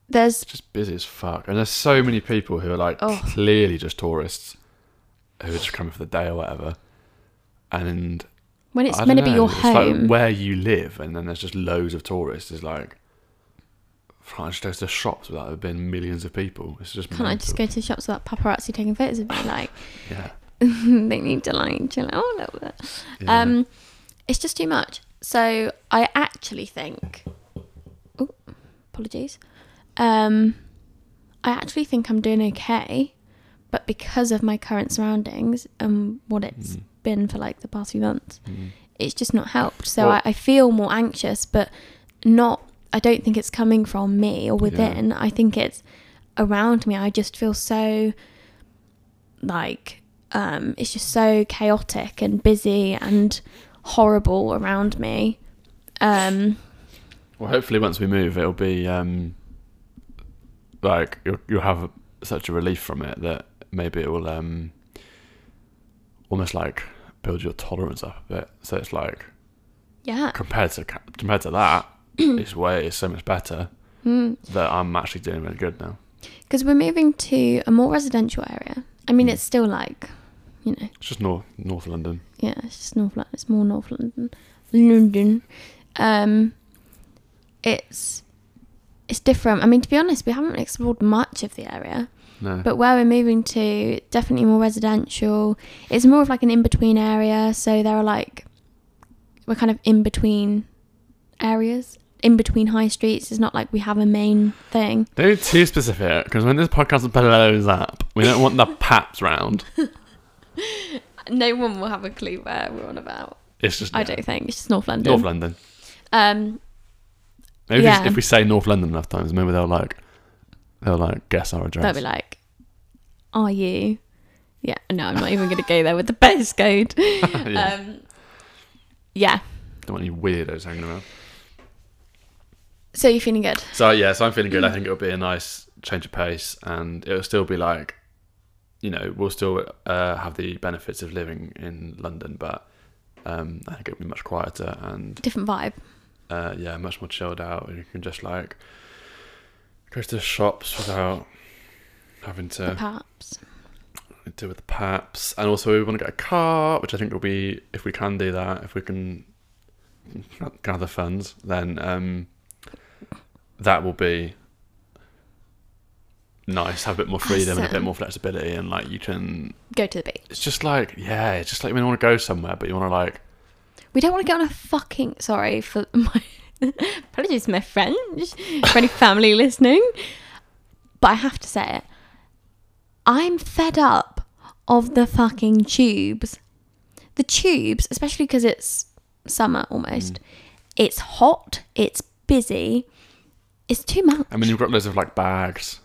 there's It's just busy as fuck. And there's so many people who are like Oh. clearly just tourists who are just coming for the day or whatever. And when it's I meant to be your it's home. like where you live, and then there's just loads of tourists. It's like, I just go to shops without there being millions of people. It's just Can't I just go to shops without paparazzi taking photos of me? Like Yeah. they need to like chill out a little bit. yeah. Um, it's just too much. So I actually think. Oh, apologies. Um, I actually think I'm doing okay, but because of my current surroundings and what it's Mm. Been for like the past few months, Mm. it's just not helped. So Well- I, I feel more anxious, but not. I don't think it's coming from me or within. I think it's around me. I just feel so like um, it's just so chaotic and busy and horrible around me. Um, Well, hopefully, once we move, it'll be um, like you'll, you'll have such a relief from it that maybe it will um, almost like build your tolerance up a bit. So it's like Yeah. compared to compared to that, it's way it's so much better Mm. that I'm actually doing really good now. Because we're moving to a more residential area. I mean, it's still like, you know, It's just north North London. yeah, it's just North London. It's more North London. London. Um, it's it's different. I mean, to be honest, we haven't explored much of the area. No, But where we're moving to, definitely more residential. It's more of like an in between area. So there are like, we're kind of in between areas, in between high streets. It's not like we have a main thing. don't be too specific because when this podcast blows up, we don't want the paps round. No one will have a clue where we're on about. It's just I yeah, don't think. It's just North London. North London. Um, Maybe Yeah. if, if we say North London enough times, maybe they'll like they'll like guess our address. they'll be like, are you? Yeah, no, I'm not even going to go there with the postcode. yeah. Um, yeah. Don't want any weirdos hanging around. So you're feeling good? So yeah, so I'm feeling good. I think it'll be a nice change of pace, and it'll still be like, you know, we'll still uh, have the benefits of living in London, but um, I think it'll be much quieter and Different vibe. uh, yeah, much more chilled out. And you can just like go to the shops without having to Perhaps. deal with the paps. And also, we want to get a car, which I think will be if we can do that, if we can gather funds, then um, that will be nice. Have a bit more freedom and a bit more flexibility, and like you can. Go to the beach. It's just like yeah, it's just like you want to go somewhere, but you want to like We don't want to get on a fucking. Sorry for my. Apologies, my French. For any family listening. But I have to say it. I'm fed up of the fucking tubes. The tubes, especially because it's summer almost. It's hot. It's busy. It's too much. I mean, you've got loads of like bags.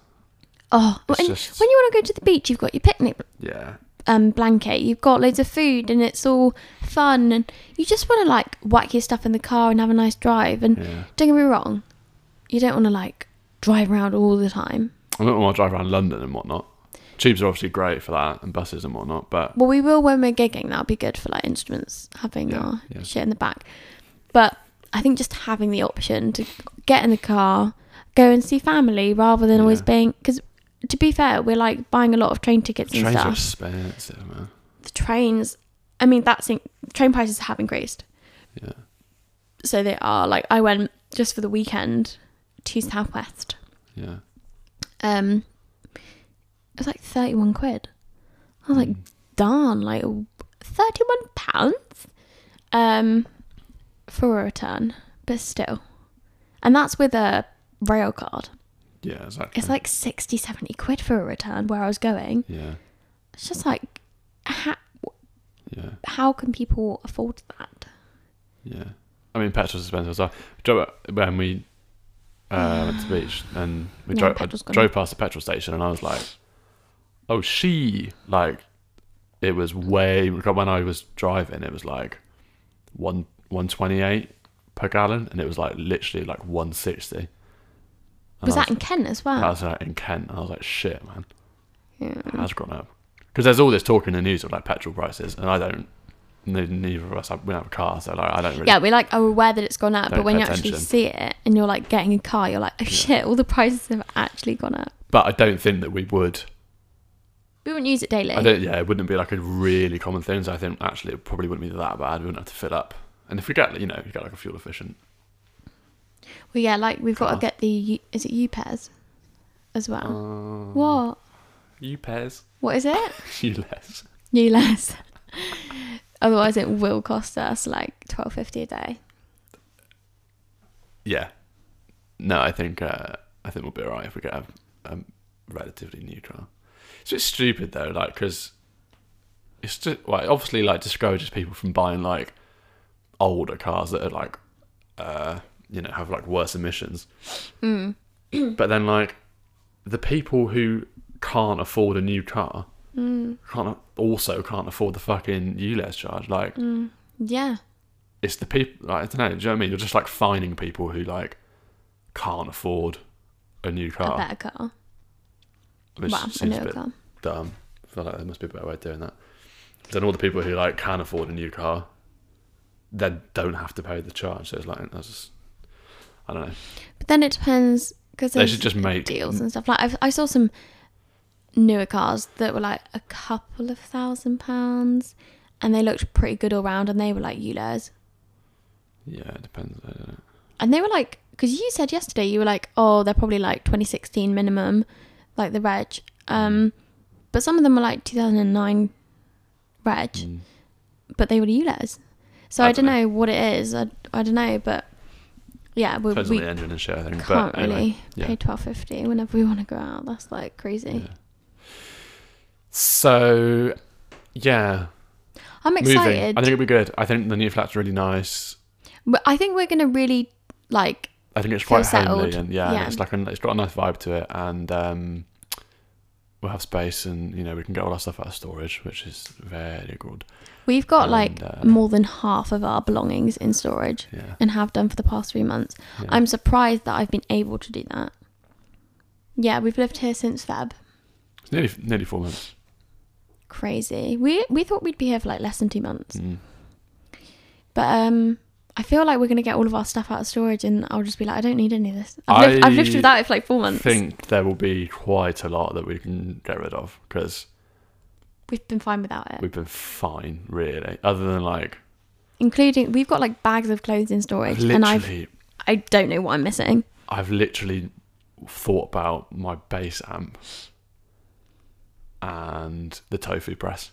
Oh, and just- when you want to go to the beach, you've got your picnic Yeah, um, blanket. You've got loads of food, and it's all fun. And you just want to like whack your stuff in the car and have a nice drive. And yeah. don't get me wrong, you don't want to like drive around all the time. I don't want to drive around London and whatnot. Tubes are obviously great for that, and buses and whatnot. But Well, we will when we're gigging. That'll be good for like instruments having Yeah, our yeah. shit in the back. But I think just having the option to get in the car, go and see family rather than always being because. To be fair, we're like buying a lot of train tickets and trains are expensive, man. the trains i mean that's in, train prices have increased Yeah. so they are like i went just for the weekend to southwest Yeah. um it was like 31 quid i was like Mm. darn like 31 pounds um for a return but still and that's with a rail card Yeah, exactly. it's like 60 70 quid for a return where i was going yeah, it's just like how, yeah, how can people afford that yeah. I mean, petrol's expensive as well. Drove, when we uh, went to the beach and we Yeah, drove, I drove past the petrol station and I was like, oh, she, like, it was way, when I was driving, it was like one 128 per gallon and it was like literally like 160. Was that in kent as well That was like in Kent. And I was like, shit, man. Yeah. It has gone up. Because there's all this talk in the news of like petrol prices, and I don't. Neither of us have, we don't have a car, so like I don't really. Yeah, we like are aware that it's gone up, but when you actually see it and you're like getting a car, you're like, oh shit, all the prices have actually gone up. But I don't think that we would. We wouldn't use it daily. I don't. Yeah, it wouldn't be like a really common thing. So I think actually it probably wouldn't be that bad. We wouldn't have to fill up. And if we get, you know, you get like a fuel efficient. Well, yeah, like we've got to get the U- is it UPES as well? Uh, what? You pairs. What is it? You less. ULEZ. Otherwise, it will cost us like twelve fifty a day. Yeah. No, I think uh, I think we'll be alright if we get a, a relatively new car. It's a bit stupid though, like because it's just well, obviously like discourages people from buying like older cars that are like uh, you know have like worse emissions. Mm. but then like the people who can't afford a new car Mm. can't also can't afford the fucking ULEZ charge. Like Mm. Yeah. it's the people like, I don't know. Do you know what I mean? You're just like fining people who like can't afford a new car. A better car. which well, a seems a newer bit car. dumb. I feel like there must be a better way of doing that. then all the people who like can afford a new car, then don't have to pay the charge. So it's like that's just, I don't know. But then it depends because They should just make deals and stuff. Like I've, I saw some newer cars that were like a couple of thousand pounds, and they looked pretty good all round, and they were like ULEZ. Yeah, it depends. I don't know. And they were like, because you said yesterday, you were like, oh, they're probably like 2016 minimum, like the reg. Um, but some of them were like 2009 reg, Mm. but they were ULEZ. So I I, don't dunno. know what it is. I, I don't know, but yeah, we, Depends we on the engine and shit. I think. can't but anyway, really yeah. pay 12.50 whenever we want to go out. That's like crazy. Yeah. So, yeah, I'm moving. excited. I think it'll be good. I think the new flat's really nice. but I think we're gonna really like. I think it's quite homely and yeah, Yeah. it's like a, it's got a nice vibe to it, and um, we'll have space, and you know we can get all our stuff out of storage, which is very good. We've got And, like uh, more than half of our belongings in storage, Yeah, and have done for the past three months. yeah. I'm surprised that I've been able to do that. Yeah, we've lived here since Feb. it's nearly nearly four months. Crazy. We we thought we'd be here for like less than two months, Mm. but um, I feel like we're gonna get all of our stuff out of storage, and I'll just be like, I don't need any of this. I've, lived, I've lived without it for like four months. I think there will be quite a lot that we can get rid of because We've been fine without it, we've been fine, really. Other than like, including we've got like bags of clothes in storage, and I've literally, I don't know what I'm missing. I've literally thought about my bass amp and the tofu press.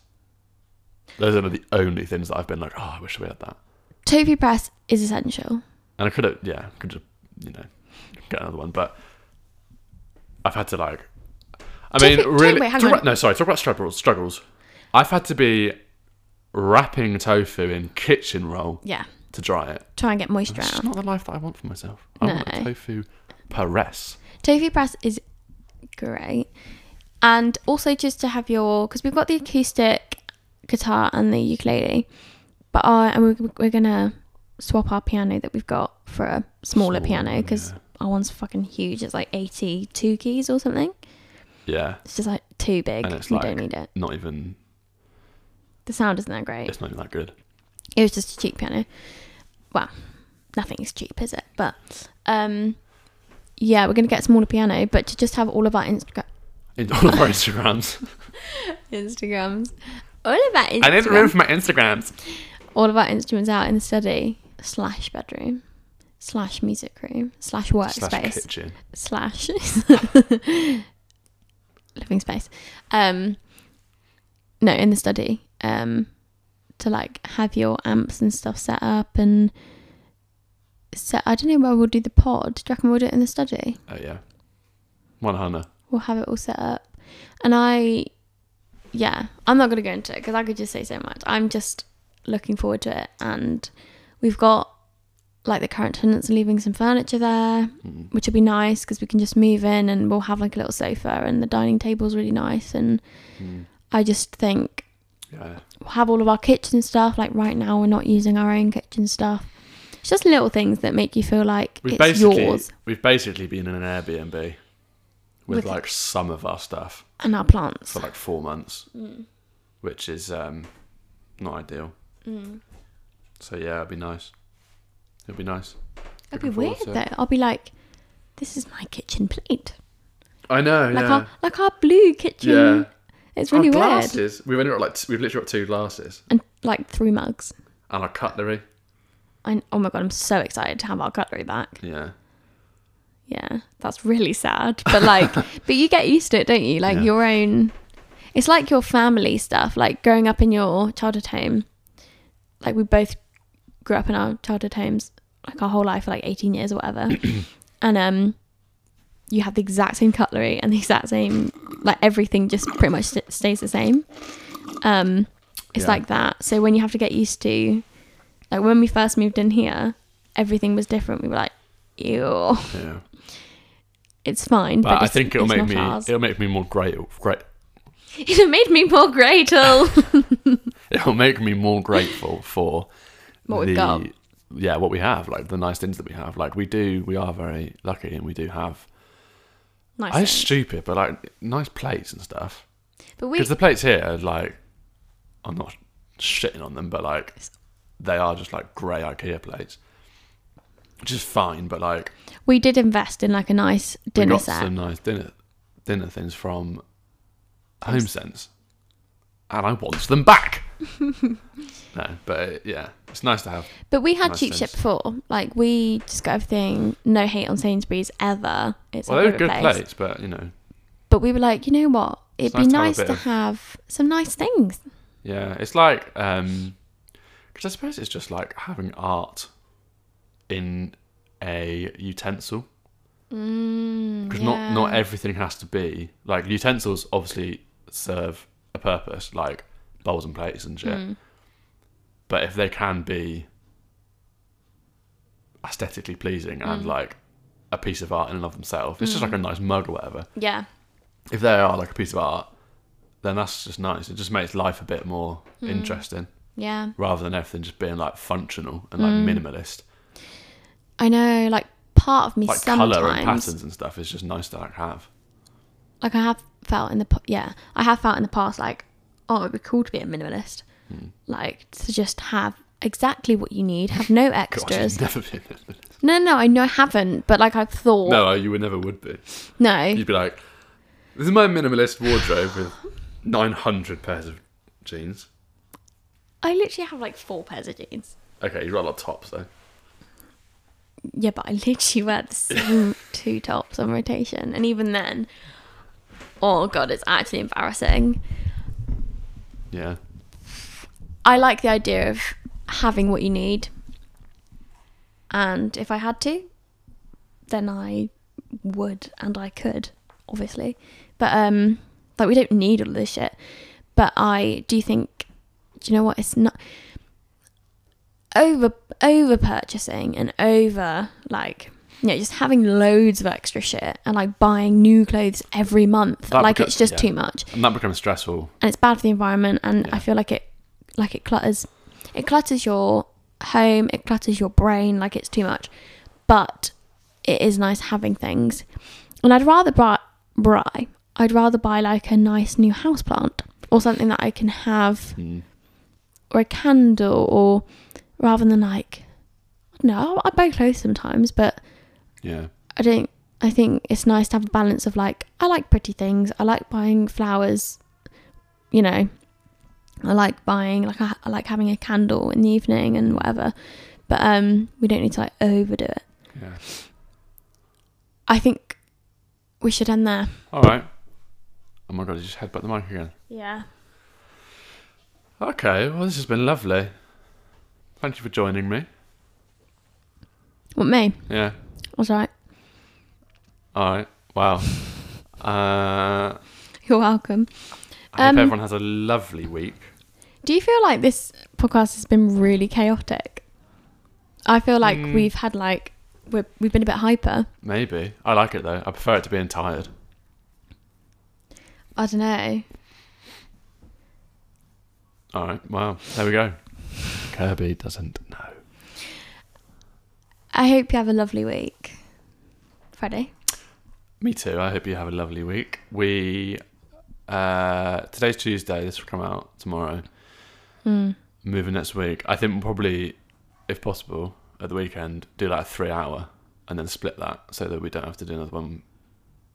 Those are the only things that I've been like, oh, I wish we had that. Tofu press is essential. And I could have, yeah, could just, you know, get another one. But I've had to like, I mean, really, wait, talk no, sorry, talk about struggles. Struggles. I've had to be wrapping tofu in kitchen roll Yeah, to dry it. try and get moisture It's out. just not the life that I want for myself. I want a No. tofu press. Tofu press is great, and also just to have your because we've got the acoustic guitar and the ukulele, but our and we're, we're gonna swap our piano that we've got for a smaller Smaller piano because yeah. our one's fucking huge. It's like eighty-two keys or something. Yeah, It's just like too big. And it's we like- don't need it. not even. The sound isn't that great. It's not even that good. It was just a cheap piano. Well, nothing is cheap, is it? But um, yeah, we're gonna get a smaller piano, but to just have all of our Instagram In all of our Instagrams. Instagrams, all of our I need room for my Instagrams. All of our instruments out in the study slash bedroom slash music room slash Slash workspace kitchen. slash living space. Um, no, in the study. Um, to like have your amps and stuff set up and set. I don't know where we'll do the pod. Do you reckon we'll do it in the study? Oh yeah. One hundred. We'll have it all set up. And I, yeah, I'm not going to go into it because I could just say so much. I'm just looking forward to it. And we've got like the current tenants are leaving some furniture there, Mm. which will be nice because we can just move in and we'll have like a little sofa and the dining table's really nice. And Mm. I just think Yeah. we'll have all of our kitchen stuff. Like right now, we're not using our own kitchen stuff. It's just little things that make you feel like We've it's basically yours we've basically been in an Airbnb with, With- like some of our stuff and our plants. for like four months, Mm. which is um not ideal. Mm. So yeah, it'd be nice. It'd be nice. It'd be weird though. I'll be like, this is my kitchen plate. I know. Like yeah. our like our blue kitchen. yeah. It's really our weird. glasses. We've only got like t- we've literally got two glasses And like three mugs. and our cutlery. I, oh my god, I'm so excited to have our cutlery back. Yeah. Yeah, that's really sad. But like, but you get used to it, don't you? Like Yeah. your own. It's like your family stuff. Like growing up in your childhood home. Like we both grew up in our childhood homes, like our whole life for like 18 years or whatever. and um, you have the exact same cutlery and the exact same, like everything just pretty much st- stays the same. Um, it's Yeah. like that. So when you have to get used to, like when we first moved in here, everything was different. We were like, ew Yeah. it's fine. But, But, I just- think it'll it's make me ours. it'll make me more great great It made me more grateful. it'll make me more grateful for What we've got. Yeah, what we have, like the nice things that we have. Like we do, we are very lucky, and we do have. nice. It's stupid, but like nice plates and stuff. but we Because the plates here are like, I'm not shitting on them, but like they are just like grey IKEA plates, which is fine. But like We did invest in like a nice we dinner got set. some nice dinner dinner things from HomeSense, and I want them back. no, but yeah, it's nice to have. But we had Nice cheap shit before. Like we just got everything. No hate on Sainsbury's ever. It's Well, our they were good place. plates, but you know, But we were like, you know what? It'd nice be to have nice bit to of- have some nice things. yeah, it's like um, because I suppose it's just like having art in a utensil. Mm, because not not everything has to be like utensils obviously serve a purpose like bowls and plates and shit Mm. but if they can be aesthetically pleasing and Mm. like a piece of art in and of themselves it's just like a nice mug or whatever Yeah. if they are like a piece of art then that's just nice it just makes life a bit more Mm. interesting Yeah. rather than everything just being like functional and like Mm. minimalist I know. Like part of me like sometimes, color and patterns and stuff is just nice to like have like I have felt in the yeah, I have felt in the past like, oh, it'd be cool to be a minimalist. Hmm. Like to just have exactly what you need, have no extras. never been No, no, I know I haven't, but like I've thought. no you would never would be No. You'd be like, this is my minimalist wardrobe with 900 pairs of jeans. I literally have like four pairs of jeans. Okay, you've got a lot of tops though. Yeah, but I literally wear the same two tops on rotation, and even then, oh god, it's actually embarrassing. Yeah. I like the idea of having what you need, and if I had to, then I would and I could, obviously. But um, like we don't need all this shit. But I do think, do you know what? It's not over over purchasing and over like you know just having loads of extra shit and like buying new clothes every month. That like it's just yeah. too much And that becomes stressful. and it's bad for the environment and Yeah. i feel like it like it clutters it clutters your home it clutters your brain like it's too much but it is nice having things and i'd rather buy, buy i'd rather buy like a nice new house plant or something that i can have Mm. or a candle or rather than like no i buy clothes sometimes but Yeah. I don't. I think it's nice to have a balance of like I like pretty things. I like buying flowers. You know, I like buying like I, I like having a candle in the evening and whatever. But um, we don't need to like overdo it. Yeah. I think we should end there. All right. Oh my god, you just headbutt the mic again. Yeah. Okay, well, this has been lovely. Thank you for joining me. What me? Yeah. That's right. All right. Wow. Uh, You're welcome. I hope Um, everyone has a lovely week. Do you feel like this podcast has been really chaotic? I feel like Mm. we've had like we're, we've been a bit hyper. Maybe. I like it though. I prefer it to being tired. I don't know. All right. Well, there we go. Kirbie doesn't know. I hope you have a lovely week. Freddie. Me too. I hope you have a lovely week. We uh today's Tuesday. This will come out tomorrow. Mm. Moving next week. I think we'll probably, if possible, at the weekend do like a three hour and then split that so that we don't have to do another one.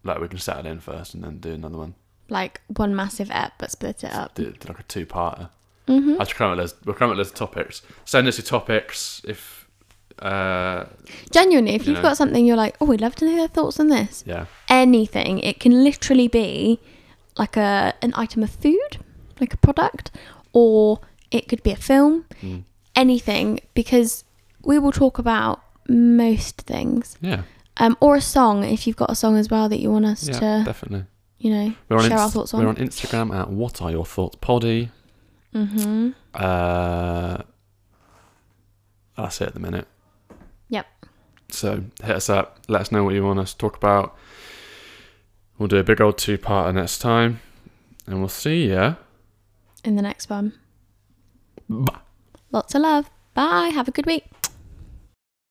Like we can settle in first and then do another one. like one massive ep but split it up. Do, do like a two parter. Mm-hmm. I to come up with those. We'll come up with those topics. Send us your topics if. Uh, Genuinely, if You you've know. got something you're like, oh, we'd love to know their thoughts on this. yeah. Anything. It can literally be like a an item of food, like a product, or it could be a film. Mm. Anything, because we will talk about most things. Yeah. Um, or a song if you've got a song as well that you want us Yeah. to, Definitely. you know, We're on, share our Inst- thoughts we're on. on Instagram at What Are Your Thoughts Poddy. mm-hmm. Uh, that's it at the minute. So hit us up. Let us know what you want us to talk about. We'll do a big old two parter next time. And we'll see ya. In the next one. Bye. Lots of love. Bye. Have a good week.